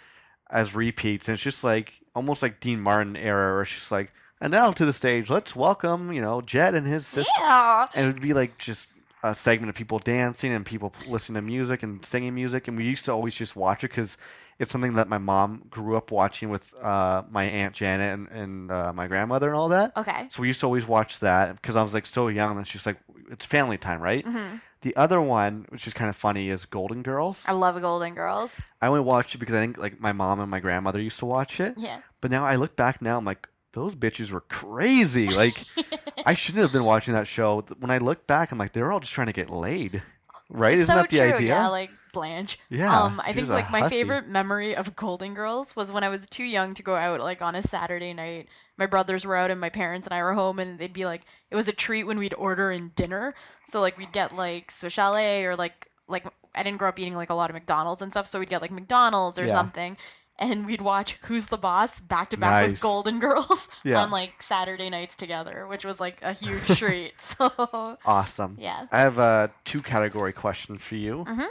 as repeats. And it's just like almost like Dean Martin era, where it's just like, and now to the stage, let's welcome, you know, Jed and his sister. Yeah. And it would be like just a segment of people dancing and people listening to music and singing music. And we used to always just watch it because it's something that my mom grew up watching with uh, my Aunt Janet and, and uh, my grandmother and all that. Okay. So we used to always watch that because I was like so young. And she's like, it's family time, right? hmm The other one, which is kind of funny, is Golden Girls. I love Golden Girls. I only watched it because I think like my mom and my grandmother used to watch it. Yeah. But now I look back now, I'm like, those bitches were crazy. Like, I shouldn't have been watching that show. When I look back, I'm like, they were all just trying to get laid, right? Isn't so that the true. idea? Yeah, like Blanche. Yeah, Um, I think like my hussy. favorite memory of Golden Girls was when I was too young to go out like on a Saturday night. My brothers were out and my parents and I were home, and they'd be like, it was a treat when we'd order in dinner. So like we'd get like Swiss chalet or like like I didn't grow up eating like a lot of McDonald's and stuff, so we'd get like McDonald's or Yeah. something. And we'd watch Who's the Boss back to back with Golden Girls Yeah. on like Saturday nights together, which was like a huge treat. So Awesome. Yeah. I have a two category question for you. Mhm.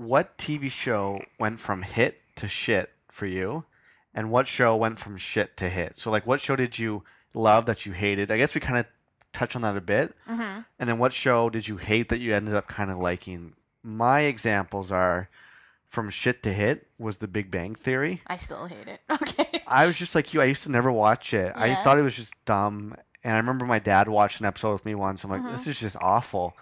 What TV show went from hit to shit for you? And what show went from shit to hit? So, like, what show did you love that you hated? I guess we kind of touched on that a bit. hmm And then what show did you hate that you ended up kind of liking? My examples are from shit to hit was The Big Bang Theory. I still hate it. Okay. I was just like you. I used to never watch it. I thought it was just dumb. And I remember my dad watched an episode with me once. I'm like, Mhm. this is just awful.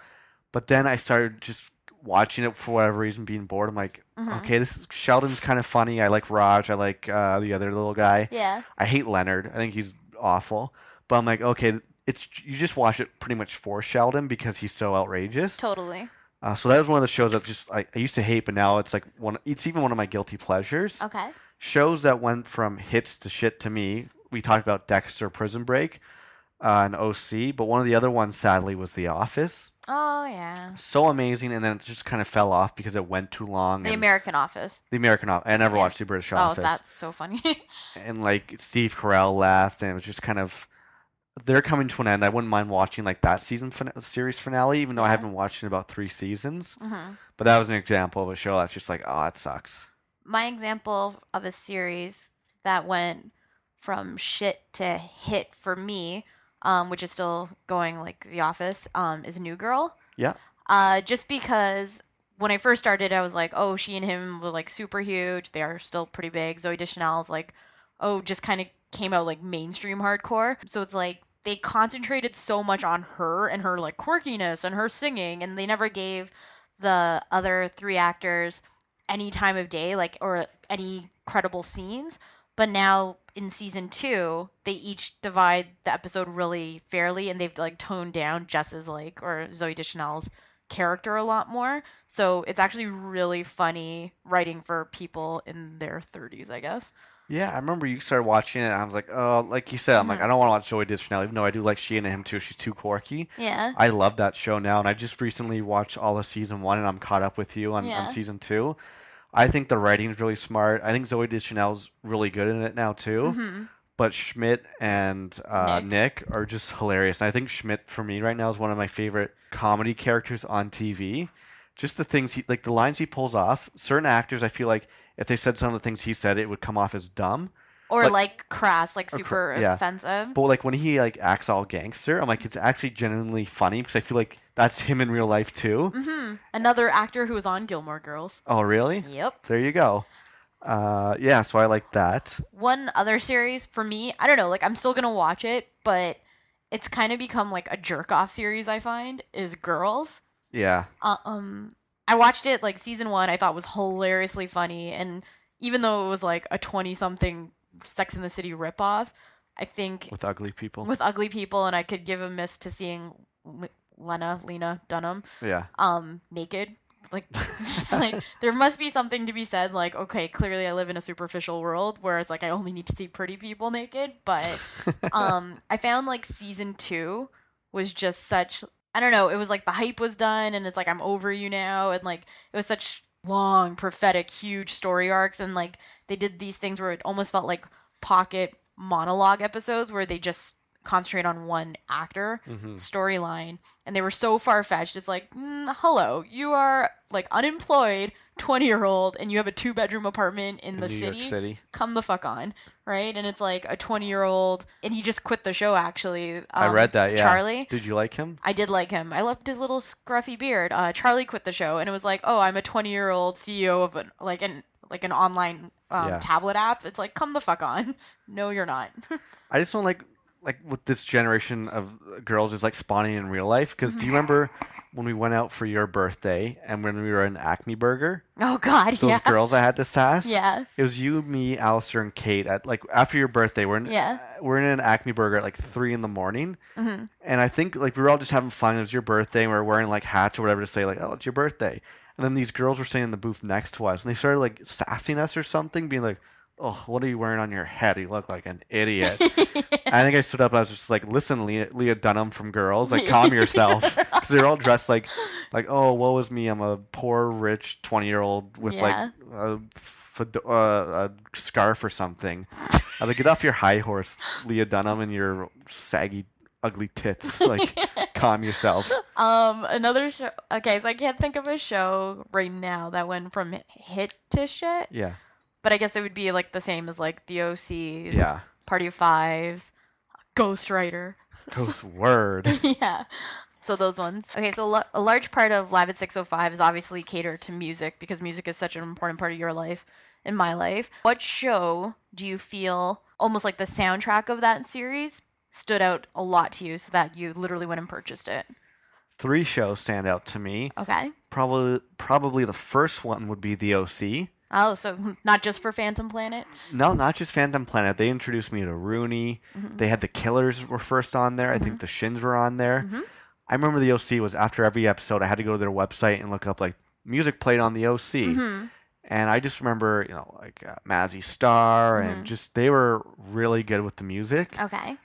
But then I started just watching it for whatever reason, being bored. I'm like, Mhm. okay, this is Sheldon's kind of funny. I like Raj. I like uh, the other little guy. Yeah. I hate Leonard. I think he's awful. But I'm like, okay, it's you just watch it pretty much for Sheldon because he's so outrageous. Totally. Uh, so that was one of the shows that just I, I used to hate, but now it's like one. It's even one of my guilty pleasures Okay. shows that went from hits to shit to me. We talked about Dexter, Prison Break, uh, and OC, but one of the other ones, sadly, was The Office. Oh yeah. So amazing, and then it just kind of fell off because it went too long. The American Office. the American Office. I never Yeah. watched the British show. Oh, Office. that's so funny. And like Steve Carell left, and it was just kind of. They're coming to an end. I wouldn't mind watching like that season fin- series finale, even though I haven't watched it in about three seasons. hmm But that was an example of a show that's just like, oh, that sucks. My example of a series that went from shit to hit for me, um, which is still going like The Office, um, is a New Girl. Yeah. Uh, just because when I first started, I was like, oh, she and him were like super huge. They are still pretty big. Zooey Deschanel's like, oh, just kind of came out like mainstream hardcore. So it's like they concentrated so much on her and her like quirkiness and her singing, and they never gave the other three actors any time of day, like or any credible scenes. But now in season two, they each divide the episode really fairly, and they've like toned down Jess's like or Zooey Deschanel's character a lot more. So it's actually really funny writing for people in their thirties, I guess. Yeah, I remember you started watching it. And I was like, oh, like you said, I'm like, Mhm. I don't want to watch Zoe Deschanel, even though I do like she and him too. She's too quirky. Yeah. I love that show now, and I just recently watched all of season one, and I'm caught up with you on, Yeah. on season two. I think the writing is really smart. I think Zooey Deschanel's really good in it now too. hmm But Schmidt and uh, Nick. Nick. are just hilarious. And I think Schmidt for me right now is one of my favorite comedy characters on TV. Just the things he like the lines he pulls off. Certain actors, I feel like if they said some of the things he said, it would come off as dumb. Or Like- like, crass, like Or cr- super yeah. offensive. But like when he like acts all gangster, I'm like it's actually genuinely funny because I feel like that's him in real life too. hmm Another actor who was on Gilmore Girls. Oh really? Yep. There you go. Uh, yeah, so I like that. One other series for me, I don't know, like I'm still gonna watch it, but it's kind of become like a jerk off series. I find is Girls. Yeah, Uh, um, I watched it like season one. I thought was hilariously funny, and even though it was like a twenty something Sex in the City ripoff, I think with ugly people. with ugly people, and I could give a miss to seeing L- Lena Lena Dunham yeah, um naked. Like, just like there must be something to be said. Like, okay, clearly I live in a superficial world where it's like I only need to see pretty people naked. But um, I found like season two was just such. I don't know. It was like the hype was done, and it's like I'm over you now, and like it was such long, prophetic, huge story arcs, and like they did these things where it almost felt like pocket monologue episodes where they just concentrate on one actor hmm storyline and they were so far-fetched it's like mm, hello you are like unemployed 20 year old and you have a two bedroom apartment in, in the city City. come the fuck on right and it's like a 20 year old and he just quit the show actually I um, read that. Yeah. charlie Did you like him? I did like him. I loved his little scruffy beard. Uh, Charlie quit the show, and it was like, oh, I'm a 20 year old CEO of an like an like an online um, Yeah. tablet app. It's like, come the fuck on. No, you're not. I just don't like like with this generation of girls is like spawning in real life. Because Mm-hmm. do you remember when we went out for your birthday and when we were in Acme Burger? oh God, Those yeah, girls I had to sass. yeah, It was you, me, Alistair, and Kate at like after your birthday. We're in Yeah. we're in an Acme Burger at like three in the morning, hmm and I think like we were all just having fun. It was your birthday, and we were wearing like hats or whatever to say like, "Oh, it's your birthday." And then these girls were sitting in the booth next to us, and they started like sassing us or something, being like, "Oh, what are you wearing on your head? You look like an idiot." I think I stood up. I was just like, "Listen, Leah, Leah Dunham from Girls, like, calm yourself." Because they're all dressed like, like, "Oh, woe is me. I'm a poor, rich, twenty-year-old with Yeah. like a, fed- uh, a scarf or something." I was like, "Get off your high horse, Leah Dunham, and your saggy, ugly tits. Like, calm yourself." um, another show. Okay, so I can't think of a show right now that went from hit to shit. Yeah, But I guess it would be like the same as like the OCs, yeah. Party of Fives, Ghost Rider. Ghost word. yeah. So those ones. Okay, so a large part of Live at 605 is obviously catered to music because music is such an important part of your life and my life. What show do you feel almost like the soundtrack of that series stood out a lot to you so that you literally went and purchased it? Three shows stand out to me. Okay. Probably, probably the first one would be the OC. Oh, so not just for Phantom Planet? No, not just Phantom Planet. They introduced me to Rooney. Mhm. They had the Killers were first on there. I think the Shins were on there. Mhm. I remember the OC was after every episode. I had to go to their website and look up like music played on the OC, hmm and I just remember you know like uh, Mazzy Star and just they were really good with the music. Okay.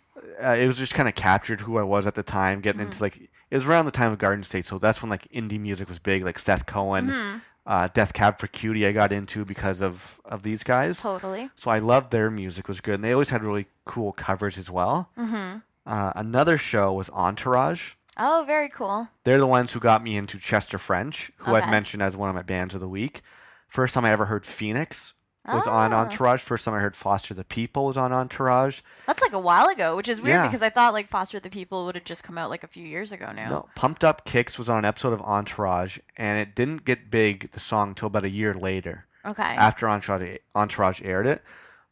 Uh, it was just kind of captured who I was at the time, getting into like it was around the time of Garden State, so that's when like indie music was big, like Seth Cohen, uh, Death Cab for Cutie. I got into because of of these guys. Totally. So I loved their music was good, and they always had really cool covers as well. hmm Uh, another show was Entourage. Oh, very cool. They're the ones who got me into Chester French, who I've mentioned as one of my bands of the week. First time I ever heard Phoenix was on Ah. Entourage. First time I heard Foster the People was on Entourage. That's like a while ago, which is weird Yeah. because I thought like Foster the People would have just come out like a few years ago now. No, Pumped Up Kicks was on an episode of Entourage, and it didn't get big, the song, until about a year later Okay. after Entourage, Entourage aired it.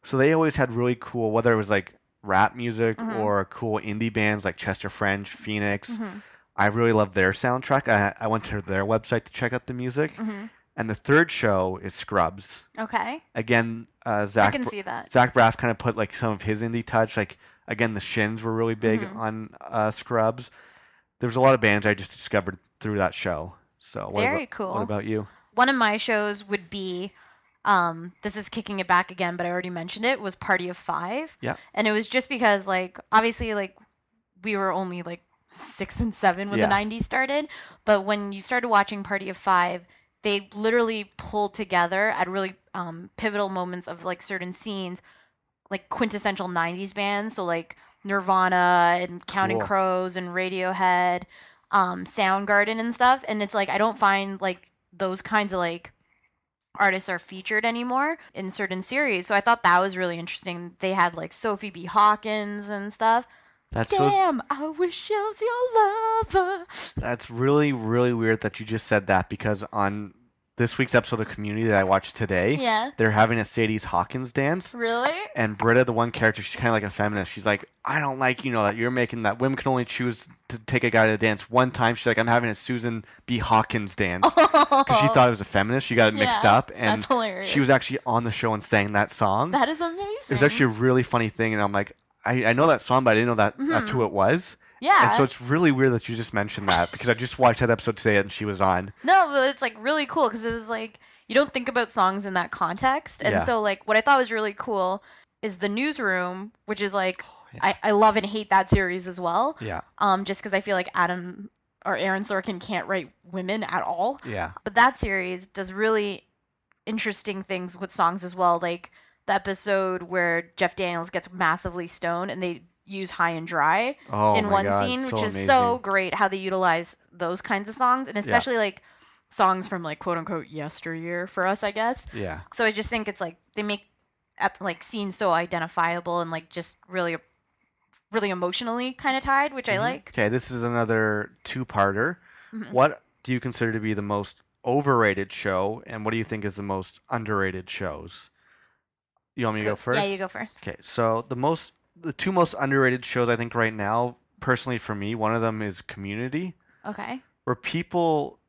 So they always had really cool, whether it was like rap music Mhm. or cool indie bands like Chester French, Phoenix. hmm I really love their soundtrack. I, I went to their website to check out the music. hmm And the third show is Scrubs. Okay. Again, uh, I can Br- see that. Zach Braff kind of put like some of his indie touch. Like again, the Shins were really big Mhm. on uh, Scrubs. There was a lot of bands I just discovered through that show. So what Very about, cool. What about you? One of my shows would be um, this is kicking it back again, but I already mentioned it, was Party of Five. Yeah. And it was just because, like, obviously, like, we were only like six and seven when Yeah. the 90s started. But when you started watching Party of Five, they literally pulled together at really um, pivotal moments of like certain scenes, like quintessential 90s bands. So, like, Nirvana and Counting Cool. Crows and Radiohead, um, Soundgarden and stuff. And it's like, I don't find like those kinds of like artists are featured anymore in certain series. So I thought that was really interesting. They had like Sophie B. Hawkins and stuff. That's so Damn, I wish I was your lover. That's really, really weird that you just said that because on this week's episode of Community that I watched today, Yeah. they're having a Sadie's Hawkins dance. Really? And Britta, the one character, she's kind of like a feminist. She's like, I don't like, you know, that you're making that women can only choose to take a guy to dance one time. She's like, I'm having a Susan B. Hawkins dance. Because she thought it was a feminist. She got it mixed Yeah, up. And That's hilarious. she was actually on the show and sang that song. That is amazing. it was actually a really funny thing. And I'm like, I, I know that song, but I didn't know that that's who it was. yeah. And so it's really weird that you just mentioned that because I just watched that episode today and she was on. No, but it's like really cool because it was like you don't think about songs in that context, and Yeah. so like what I thought was really cool is the newsroom, which is like yeah. I, I love and hate that series as well. Yeah. Um, just because I feel like Adam or Aaron Sorkin can't write women at all, Yeah. but that series does really interesting things with songs as well, like the episode where Jeff Daniels gets massively stoned and they use High and Dry Oh in one God, scene, so which is amazing. so great how they utilize those kinds of songs, and especially like songs from like quote unquote yesteryear for us, I guess. Yeah. So I just think it's like they make ep- like scenes so identifiable and like just really, really emotionally kind of tied, which I like. Okay, this is another two-parter. Mhm. What do you consider to be the most overrated show, and what do you think is the most underrated shows? You want me to go first? Yeah, you go first. Okay, so the most, the two most underrated shows I think right now, personally for me, one of them is Community, Okay. where people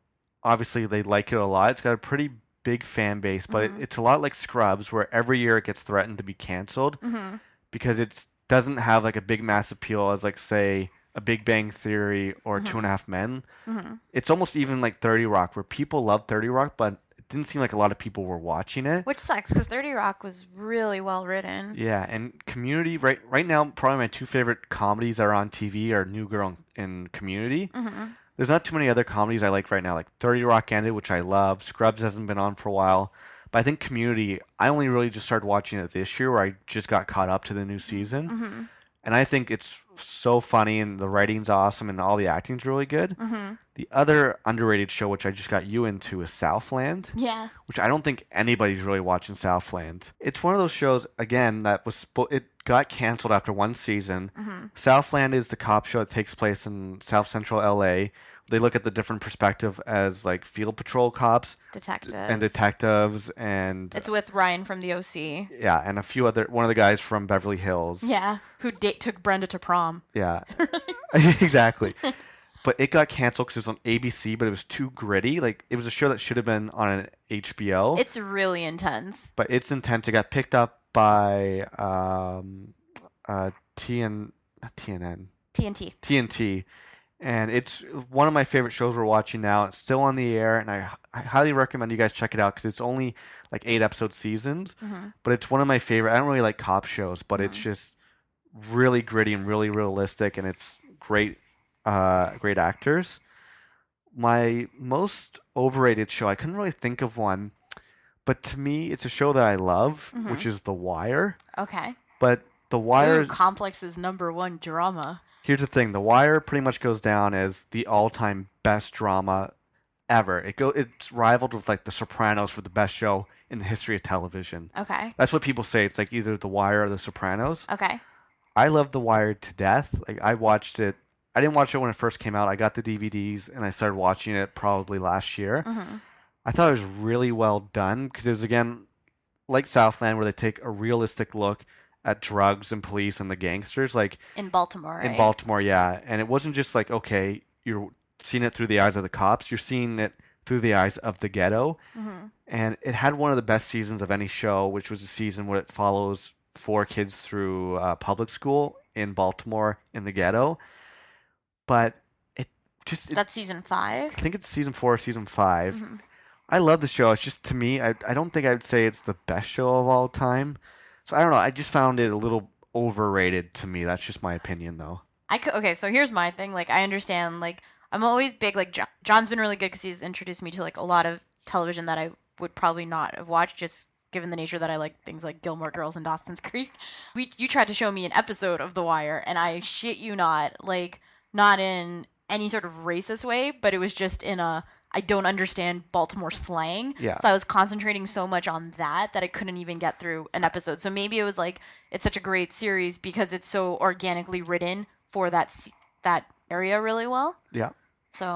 obviously they like it a lot. It's got a pretty big fan base, but Mhm. it, it's a lot like Scrubs, where every year it gets threatened to be canceled Mm-hmm. because it doesn't have like a big mass appeal as like say a Big Bang Theory or Mhm. Two and a Half Men. Mm-hmm. It's almost even like Thirty Rock, where people love Thirty Rock, but it didn't seem like a lot of people were watching it. Which sucks because Thirty Rock was really well written. Yeah, and Community right right now probably my two favorite comedies that are on TV are New Girl and Community. Mm-hmm. There's not too many other comedies I like right now, like 30 Rock ended, which I love. Scrubs hasn't been on for a while. But I think Community, I only really just started watching it this year where I just got caught up to the new season. Mm-hmm. And I think it's so funny and the writing's awesome and all the acting's really good. Mm-hmm. The other underrated show, which I just got you into, is Southland, Yeah. which I don't think anybody's really watching Southland. It's one of those shows, again, that was, spo- it got canceled after one season. Mm-hmm. Southland is the cop show that takes place in South Central LA. They look at the different perspective as like field patrol cops Detectives. and detectives and It's with Ryan from the OC. yeah, and a few other one of the guys from Beverly Hills. Yeah. Who date took Brenda to prom. Yeah. exactly. But it got canceled because it was on ABC, but it was too gritty. Like it was a show that should have been on an HBO. It's really intense. but it's intense. It got picked up by um, uh, TN, TNN, TNT. TNT, and it's one of my favorite shows we're watching now. It's still on the air, and I, I highly recommend you guys check it out because it's only like eight episode seasons, Mm-hmm. but it's one of my favorite. I don't really like cop shows, but it's Mhm. just really gritty and really realistic, and it's great, uh, great actors. My most overrated show, I couldn't really think of one, but to me, it's a show that I love, which Mhm. is The Wire. Okay. But The Wire, Ooh, is number one drama. Here's the thing: The Wire pretty much goes down as the all-time best drama ever. It go it's rivaled with like The Sopranos for the best show in the history of television. Okay. That's what people say. It's like either The Wire or The Sopranos. Okay. I love The Wire to death. Like I watched it. I didn't watch it when it first came out. I got the DVDs and I started watching it probably last year. Mm-hmm. I thought it was really well done because it was again like Southland where they take a realistic look at drugs and police and the gangsters. Like In Baltimore. Right? in Baltimore, yeah. And it wasn't just like, okay, you're seeing it through the eyes of the cops, you're seeing it through the eyes of the ghetto. Mm-hmm. And it had one of the best seasons of any show, which was a season where it follows four kids through uh, public school in Baltimore in the ghetto. But it just, it, That's season five. I think it's season four or season 5 Mhm. I love the show. It's just to me, I I don't think I'd say it's the best show of all time. So I don't know. I just found it a little overrated to me. That's just my opinion, though. I could, okay, so here's my thing. Like, I understand. Like, I'm always big. Like, Jo- John's been really good because he's introduced me to like a lot of television that I would probably not have watched, just given the nature that I like things like Gilmore Girls and Dawson's Creek. We, you tried to show me an episode of The Wire, and I shit you not, like, not in any sort of racist way, but it was just in a I don't understand Baltimore slang. Yeah. So I was concentrating so much on that that I couldn't even get through an episode. So maybe it was like it's such a great series because it's so organically written for that that area really well. Yeah. So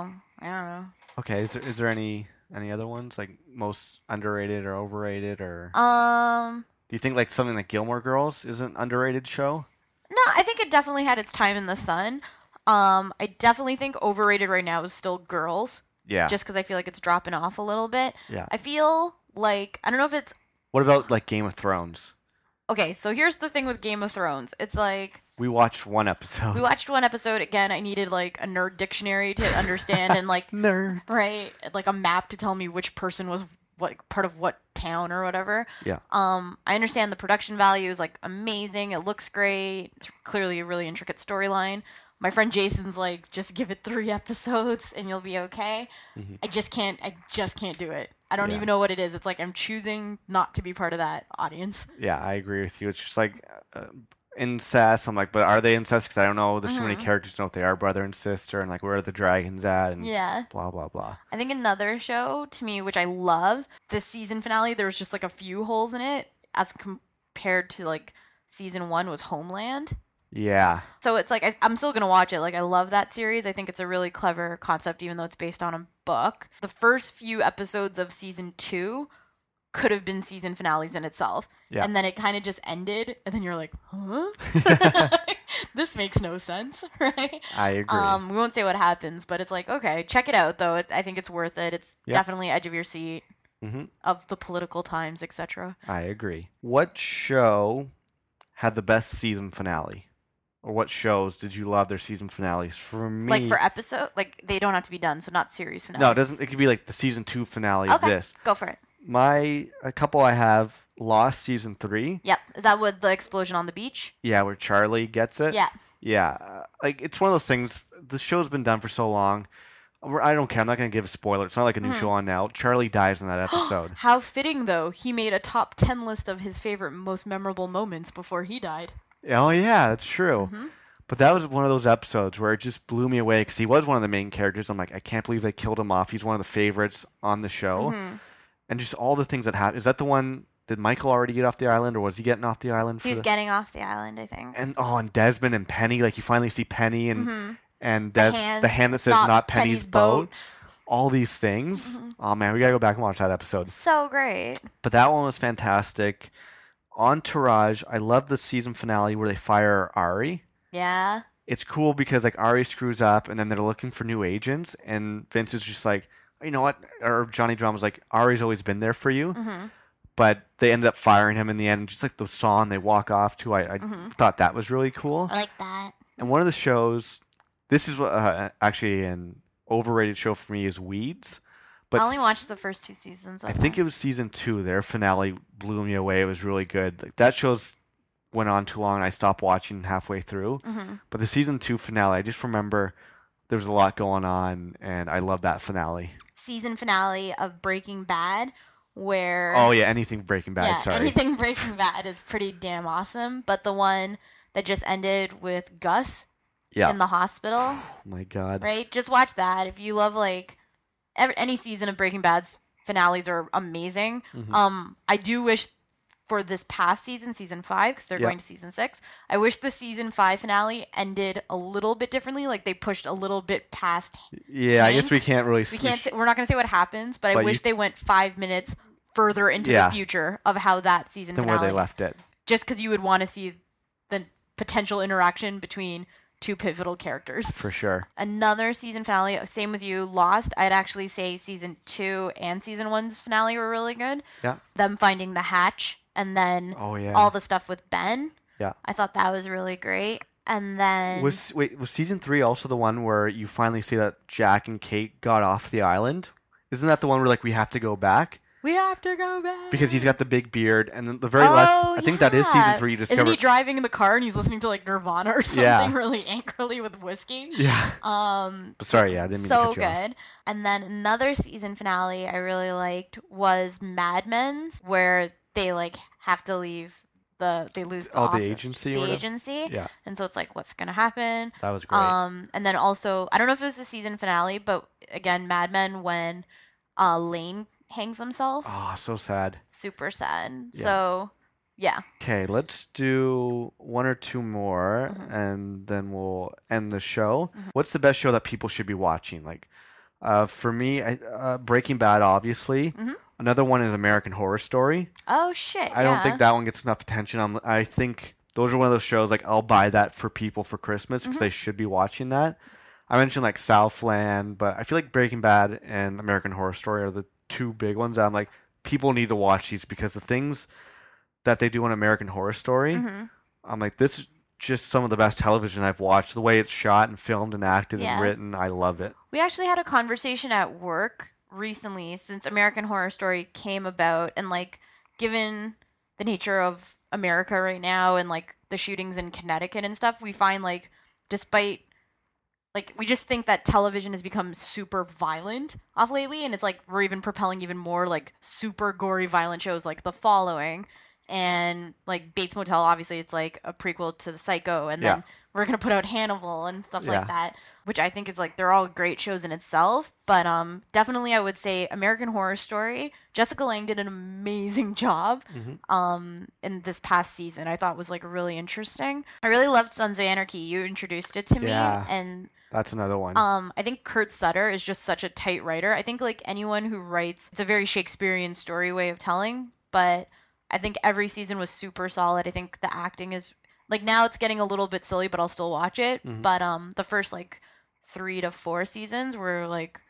I don't know. Okay. Is there is there any any other ones like most underrated or overrated or Um, do you think like something like Gilmore Girls is an underrated show? no, I think it definitely had its time in the sun. Um, I definitely think overrated right now is still Girls, Yeah. just because I feel like it's dropping off a little bit. Yeah. I feel like I don't know if it's What about like Game of Thrones? okay. So here's the thing with Game of Thrones. It's like We watched one episode. we watched one episode again. I needed like a nerd dictionary to understand and like Nerd. right like a map to tell me which person was what part of what town or whatever Yeah. um i understand the production value is like amazing it looks great it's clearly a really intricate storyline my friend jason's like just give it three episodes and you'll be okay Mhm. i just can't i just can't do it i don't Yeah. even know what it is it's like i'm choosing not to be part of that audience Yeah, I agree with you. It's just like uh, incest. I'm like, but are they incest? Because I don't know. There's so many characters who know if they are brother and sister, and like where are the dragons at, and yeah blah blah blah. I think another show to me, which I love, the season finale, there was just like a few holes in it as compared to like season one was Homeland. Yeah, So it's like I, I'm still gonna watch it. Like I love that series. I think it's a really clever concept, even though it's based on a book. The first few episodes of season two could have been season finales in itself, Yeah. and then it kind of just ended, and then you're like, huh? this makes no sense, right? I agree. Um, we won't say what happens, but it's like okay, check it out though. It, I think it's worth it. It's definitely edge of your seat hmm of the political times, etc. I agree. What show had the best season finale, or what shows did you love their season finales? For me, Like for episode, like they don't have to be done, so not series finales. no, it doesn't. It could be like the season two finale of Okay. this. Go for it. My a couple I have Lost season three. Yep. Is that with the explosion on the beach? Yeah, where Charlie gets it. Yeah. Yeah, uh, like it's one of those things. The show's been done for so long. I don't care. I'm not gonna give a spoiler. It's not like a new Mhm. show on now. Charlie dies in that episode. How fitting though. He made a top 10 list of his favorite most memorable moments before he died. Oh yeah, that's true. Mhm. But that was one of those episodes where it just blew me away because he was one of the main characters. I'm like, I can't believe they killed him off. He's one of the favorites on the show, Mhm. and just all the things that happened. Is that the one? Did Michael already get off the island, or was he getting off the island? For He was the... getting off the island, I think. and oh, and Desmond and Penny, like you finally see Penny and Mhm. and The Des, hand, the hand that says not, Penny's, boat. All these things. Mhm. Oh man, we gotta go back and watch that episode. So great. But that one was fantastic. Entourage, I love the season finale where they fire Ari. Yeah. It's cool because like Ari screws up and then they're looking for new agents and Vince is just like, you know what? Or Johnny Drama's like, Ari's always been there for you. hmm But they ended up firing him in the end. Just like the song they walk off to, I, I Mhm. thought that was really cool. I like that. And one of the shows, this is uh, actually an overrated show for me is Weeds. But I only watched the first two seasons. Of I think it was season two. Their finale blew me away. It was really good. Like that show's went on too long, I stopped watching halfway through. Mhm. But the season two finale, I just remember there was a lot going on, and I love that finale. Season finale of Breaking Bad, where Oh yeah, anything Breaking Bad. yeah, sorry. anything Breaking Bad is pretty damn awesome. But the one that just ended with Gus yeah. in the hospital, oh my God. right? Just watch that. If you love like ev any season of Breaking Bad's finales are amazing. Mhm. Um, I do wish for this past season, season five, because they're going to season six. I wish the season five finale ended a little bit differently. Like they pushed a little bit past. yeah, I guess we can't really. We can't. Say, we're not going to say what happens, but, But I you- wish they went five minutes further into Yeah. the future of how that season than finale. where they left it. Just because you would want to see the potential interaction between two pivotal characters. For sure. Another season finale, same with you, Lost. I'd actually say season two and season one's finale were really good. Yeah. Them finding the hatch and then Oh yeah. all the stuff with Ben. Yeah. I thought that was really great. And then was wait was season three also the one where you finally see that Jack and Kate got off the island Isn't that the one where like we have to go back We have to go back. because he's got the big beard and then the very last? Oh, I think that is season yeah. three. You Isn't he driving in the car and he's listening to like Nirvana or something Yeah. really angrily with whiskey? yeah. Um, But sorry, yeah, I didn't mean so you off. good. And then another season finale I really liked was Mad Men's, where they like have to leave the they lose the, Oh, the agency. the agency, Yeah, and so it's like what's gonna happen. that was great. Um, and then also I don't know if it was the season finale, but again, Mad Men when uh Lane hangs himself, oh, so sad. super sad. Yeah. So yeah, Okay, let's do one or two more, Mhm. and then we'll end the show. Mhm. What's the best show that people should be watching? Like, uh, for me, I, uh, Breaking Bad, obviously. Mhm. Another one is American Horror Story. oh shit, I don't think that one gets enough attention. I'm, I think those are one of those shows like I'll buy that for people for Christmas because Mhm. they should be watching that. I mentioned like Southland, but I feel like Breaking Bad and American Horror Story are the two big ones. I'm like people need to watch these because the things that they do on American Horror Story, Mhm. I'm like this is just some of the best television I've watched. The way it's shot and filmed and acted Yeah. and written, I love it. We actually had a conversation at work recently since American Horror Story came about and like given the nature of America right now and like the shootings in Connecticut and stuff, we find like despite like we just think that television has become super violent off lately and it's like we're even propelling even more like super gory violent shows like The Following and like Bates Motel obviously it's like a prequel to the Psycho and Yeah. then we're to put out Hannibal and stuff Yeah. like that which I think is like they're all great shows in itself. But um, definitely I would say American Horror Story. Jessica Lange did an amazing job Mhm. um in this past season. I thought was like really interesting. I really loved Sons of Anarchy. You introduced it to me, Yeah. and That's another one. um, I think Kurt Sutter is just such a tight writer. I think like anyone who writes, it's a very Shakespearean story way of telling. But I think every season was super solid. I think the acting is like now it's getting a little bit silly, but I'll still watch it. Mhm. But um, the first like three to four seasons were like,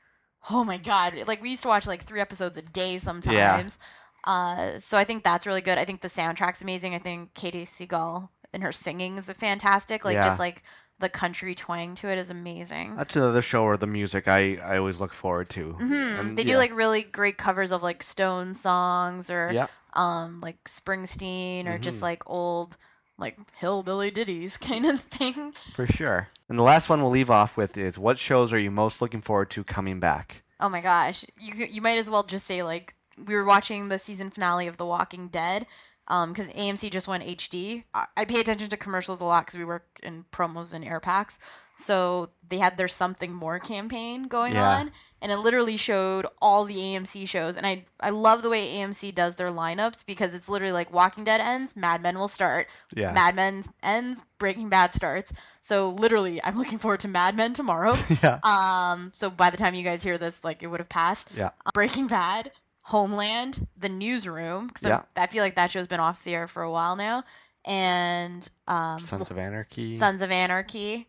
oh my god, like we used to watch like three episodes a day sometimes. Yeah. Uh, so I think that's really good. I think the soundtrack's amazing. I think Katey Sagal and her singing is fantastic. Like Yeah. just like the country twang to it is amazing. That's another show where the music I, I always look forward to. hmm And, They do like really great covers of like Stone songs or Yeah. um like Springsteen or just Mhm. like old like hillbilly ditties kind of thing. For sure. And the last one we'll leave off with is what shows are you most looking forward to coming back? Oh my gosh, you you might as well just say like we were watching the season finale of The Walking Dead. Um, because AMC just went HD. I, I pay attention to commercials a lot because we work in promos and air packs. So they had their something more campaign going Yeah. on, and it literally showed all the AMC shows. And I I love the way AMC does their lineups because it's literally like Walking Dead ends, Mad Men will start, Yeah. Mad Men ends, Breaking Bad starts. So literally, I'm looking forward to Mad Men tomorrow. yeah. Um, so by the time you guys hear this, like it would have passed. Yeah. Uh, Breaking Bad, Homeland, The Newsroom. Because Yeah. I feel like that show's been off the air for a while now, and um, Sons of Anarchy. Sons of Anarchy,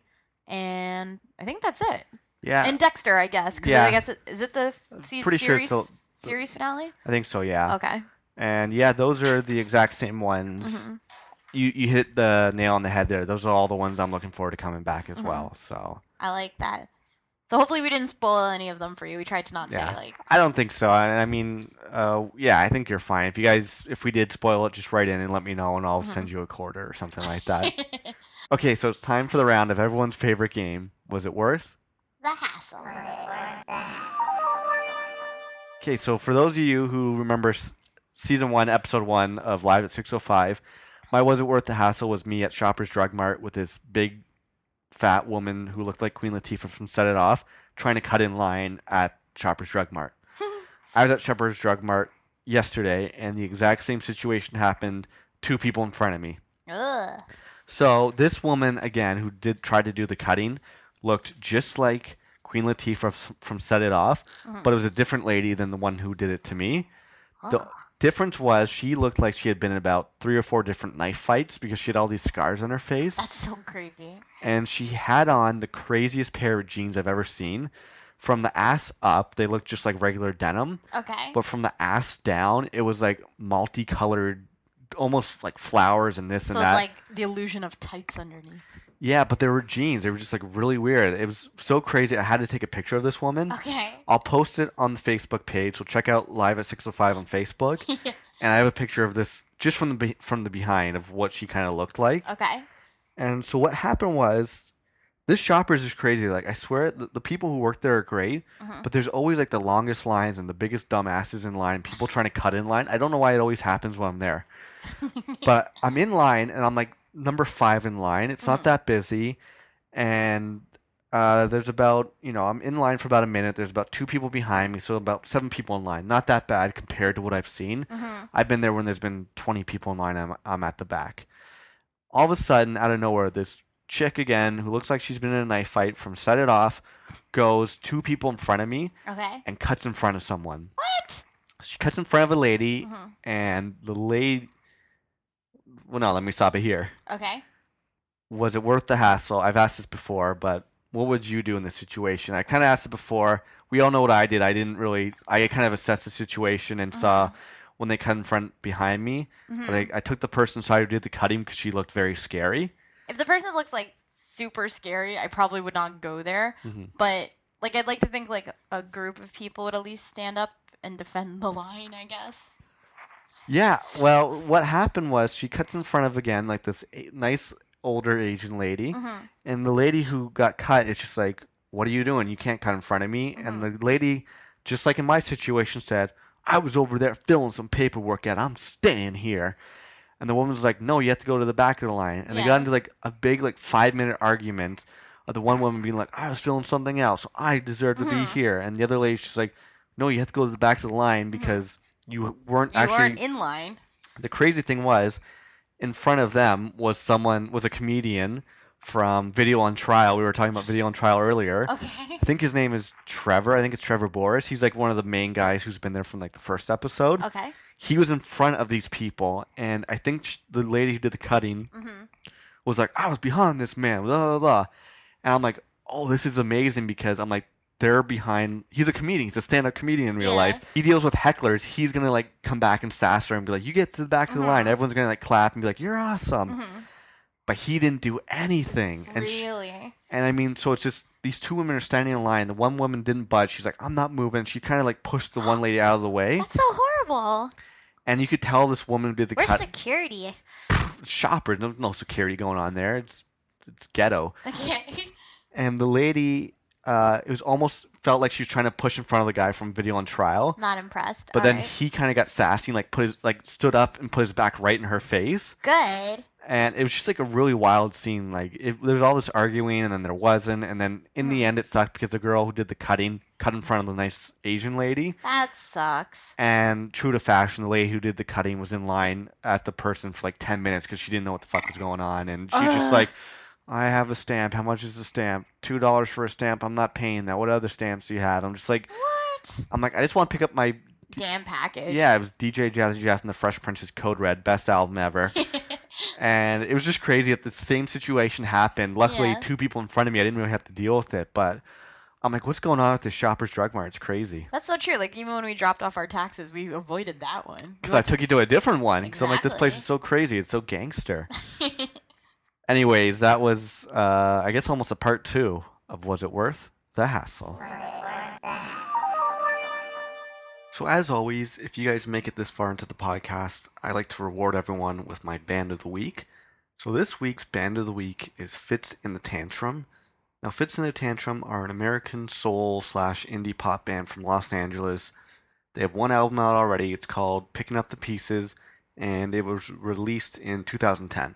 and I think that's it. yeah. And Dexter, I guess. Yeah. I guess it, is it the se- pretty sure series it's the- series finale? I think so, yeah. Okay. And yeah, those are the exact same ones. Mhm. You you hit the nail on the head there. Those are all the ones I'm looking forward to coming back as Mhm. well. So I like that. So hopefully we didn't spoil any of them for you. We tried to not Yeah. say like. I don't think so. I, I mean, uh, yeah, I think you're fine. If you guys, if we did spoil it, just write in and let me know, and I'll Mhm. send you a quarter or something like that. okay, so it's time for the round of everyone's favorite game. Was it worth? The hassle. Okay, so for those of you who remember season one, episode one of Live at 605, my Was It Worth the Hassle was me at Shoppers Drug Mart with this big fat woman who looked like Queen Latifah from Set It Off trying to cut in line at Shoppers Drug Mart. I was at Shoppers Drug Mart yesterday, and the exact same situation happened two people in front of me. Ugh. So this woman again, who did try to do the cutting, looked just like Queen Latifah from Set It Off, Mhm. but it was a different lady than the one who did it to me. The ah. difference was she looked like she had been in about three or four different knife fights because she had all these scars on her face, That's so creepy. and she had on the craziest pair of jeans I've ever seen. From the ass up, they looked just like regular denim, Okay. but from the ass down, it was like multicolored, almost like flowers and this So and it's that. like the illusion of tights underneath. Yeah, but they were jeans. They were just like really weird. It was so crazy. I had to take a picture of this woman. Okay. I'll post it on the Facebook page. So check out Live at 605 on Facebook. yeah. and I have a picture of this just from the be- from the behind of what she kind of looked like. Okay. And so what happened was, this Shoppers is just crazy. Like I swear, the, the people who work there are great, Mhm. but there's always like the longest lines and the biggest dumbasses in line. People trying to cut in line. I don't know why it always happens when I'm there, but I'm in line and I'm like number five in line. It's not Mhm. that busy, and uh, there's about you know I'm in line for about a minute. There's about two people behind me, so about seven people in line. Not that bad compared to what I've seen. Mhm. I've been there when there's been 20 people in line. I'm, I'm at the back. All of a sudden, out of nowhere, this chick again, who looks like she's been in a knife fight, from set it off, goes two people in front of me Okay. and cuts in front of someone. What? She cuts in front of a lady, Mhm. and the lady. Well, no, let me stop it here. Okay. Was it worth the hassle? I've asked this before, but what would you do in this situation? I kind of asked it before. We all know what I did. I didn't really. I kind of assessed the situation and saw when they cut in front behind me. Mhm. But I, I took the person side who did the cutting because she looked very scary. If the person looks like super scary, I probably would not go there. Mhm. But like, I'd like to think like a group of people would at least stand up and defend the line. I guess. Yeah, well, what happened was she cuts in front of again like this nice older Asian lady, Mm-hmm. and the lady who got cut is just like, "What are you doing? You can't cut in front of me." And the lady, just like in my situation, said, "I was over there filling some paperwork out. I'm staying here." And the woman was like, "No, you have to go to the back of the line." And they got into like a big like five minute argument of the one woman being like, "I was filling something else. I deserve to be Mhm. here," and the other lady's just like, "No, you have to go to the back of the line because." You weren't You actually weren't in line. the crazy thing was in front of them was someone was a comedian from video on trial we were talking about video on trial earlier Okay. i think his name is trevor i think it's trevor boris he's like one of the main guys who's been there from like the first episode Okay. he was in front of these people and i think sh- the lady who did the cutting Mm-hmm. was like i was behind this man blah blah blah and i'm like oh this is amazing because i'm like they're behind he's a comedian he's a stand-up comedian in real Yeah. life he deals with hecklers he's gonna like come back and sass her and be like you get to the back of the line Mhm. everyone's gonna like clap and be like you're awesome Mm-hmm. but he didn't do anything and Really? and i mean so it's just these two women are standing in line the one woman didn't budge she's like i'm not moving she kind of like pushed the one lady out of the way That's so horrible. and you could tell this woman did the Where's cut security? shoppers no, no security going on there it's it's ghetto Okay. and the lady uh, it was almost felt like she was trying to push in front of the guy from video on trial Not impressed. but then Alright. he kind of got sassy and like put his like stood up and put his back right in her face good. and it was just like a really wild scene like it, there was all this arguing and then there wasn't and then in the Mhm. end it sucked because the girl who did the cutting cut in front of the nice asian lady That sucks. and true to fashion the lady who did the cutting was in line at the person for like 10 minutes because she didn't know what the fuck was going on and she's just like I have a stamp. How much is the stamp? Two dollars for a stamp. I'm not paying that. What other stamps do you have? I'm just like, What? I'm like, I just want to pick up my. Damn package. Yeah, it was DJ Jazzy Jeff and the Fresh Prince's Code Red, best album ever. and it was just crazy that the same situation happened. Luckily, Yeah. two people in front of me, I didn't really have to deal with it. But I'm like, what's going on with this Shoppers Drug Mart? It's crazy. That's so true. Like even when we dropped off our taxes, we avoided that one. Because I took you to a different one. Because I'm like, this place is so crazy. It's so gangster. Anyways, that was, uh, I guess, almost a part two of Was It Worth the Hassle? So, as always, if you guys make it this far into the podcast, I like to reward everyone with my Band of the Week. So, this week's Band of the Week is Fitz and the Tantrum. Now, Fitz and the Tantrum are an American soul slash indie pop band from Los Angeles. They have one album out already. It's called Picking Up the Pieces, and it was released in 2010.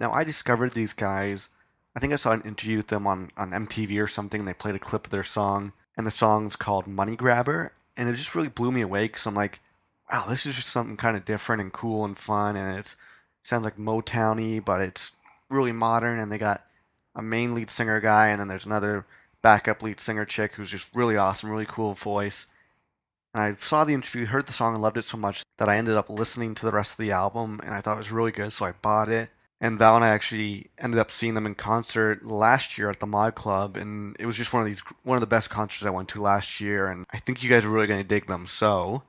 Now, I discovered these guys. I think I saw an interview with them on, on MTV or something. And they played a clip of their song, and the song's called Money Grabber. And it just really blew me away because I'm like, wow, this is just something kind of different and cool and fun. And it sounds like Motowny, but it's really modern. And they got a main lead singer guy, and then there's another backup lead singer chick who's just really awesome, really cool voice. And I saw the interview, heard the song, and loved it so much that I ended up listening to the rest of the album, and I thought it was really good, so I bought it. And Val and I actually ended up seeing them in concert last year at the Mod Club, and it was just one of these one of the best concerts I went to last year, and I think you guys are really going to dig them. So,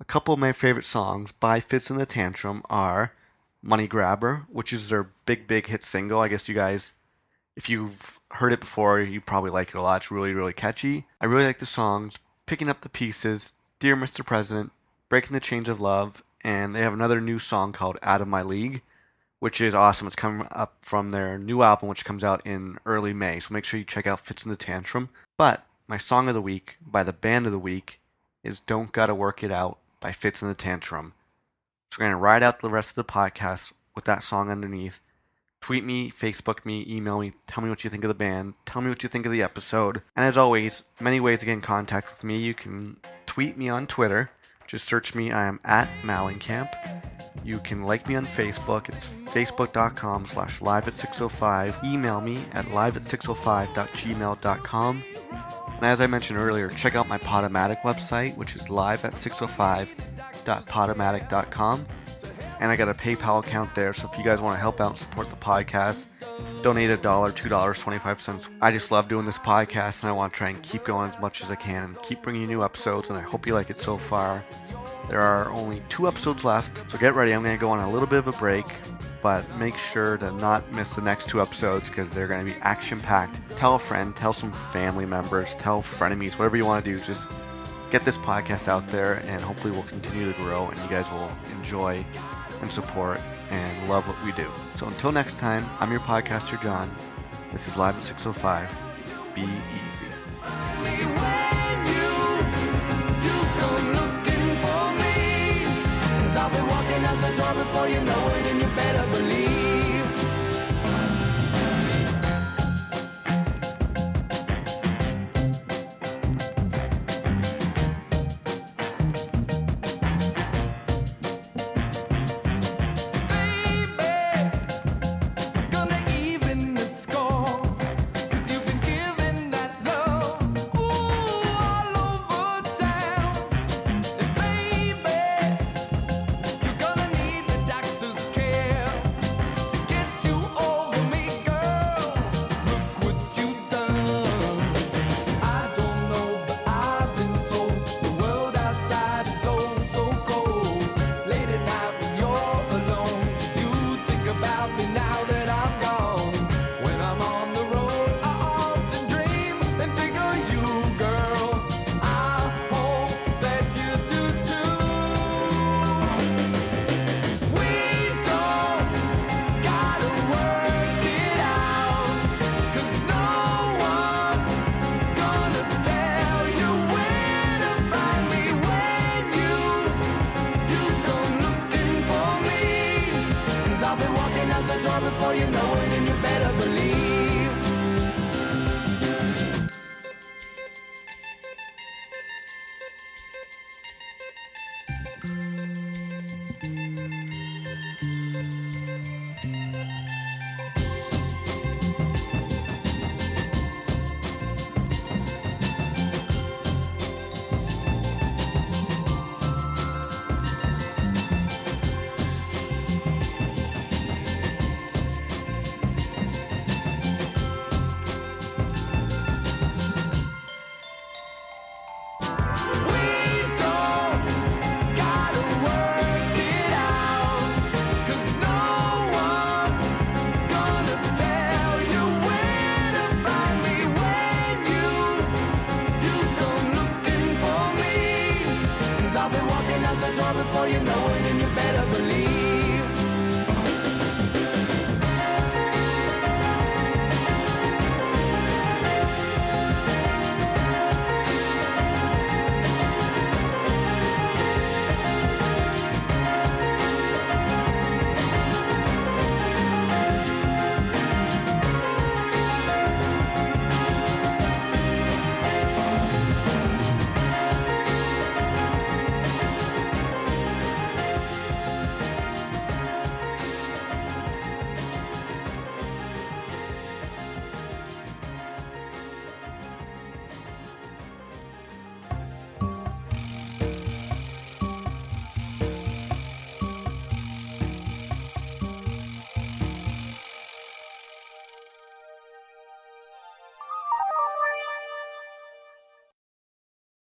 a couple of my favorite songs by Fitz and the Tantrum are "Money Grabber," which is their big big hit single. I guess you guys If you've heard it before, you probably like it a lot. It's really, really catchy. I really like the songs. Picking Up the Pieces, Dear Mr. President, Breaking the Chains of Love, and they have another new song called Out of My League, which is awesome. It's coming up from their new album, which comes out in early May. So make sure you check out Fitz and the Tantrum. But my song of the week by the band of the week is Don't Gotta Work It Out by Fitz and the Tantrum. So we're going to ride out the rest of the podcast with that song underneath. Tweet me, Facebook me, email me, tell me what you think of the band, tell me what you think of the episode. And as always, many ways to get in contact with me. You can tweet me on Twitter. Just search me. I am at Malincamp. You can like me on Facebook. It's facebook.com slash live at 605. Email me at live at 605.gmail.com. And as I mentioned earlier, check out my Podomatic website, which is live at 605.podomatic.com. And I got a PayPal account there, so if you guys want to help out and support the podcast, donate a dollar, two dollars, twenty-five cents. I just love doing this podcast, and I want to try and keep going as much as I can and keep bringing you new episodes. And I hope you like it so far. There are only two episodes left, so get ready. I'm going to go on a little bit of a break, but make sure to not miss the next two episodes because they're going to be action packed. Tell a friend, tell some family members, tell frenemies, whatever you want to do. Just get this podcast out there, and hopefully, we'll continue to grow, and you guys will enjoy and support and love what we do. So until next time, I'm your podcaster, John. This is Live at 605. Be easy.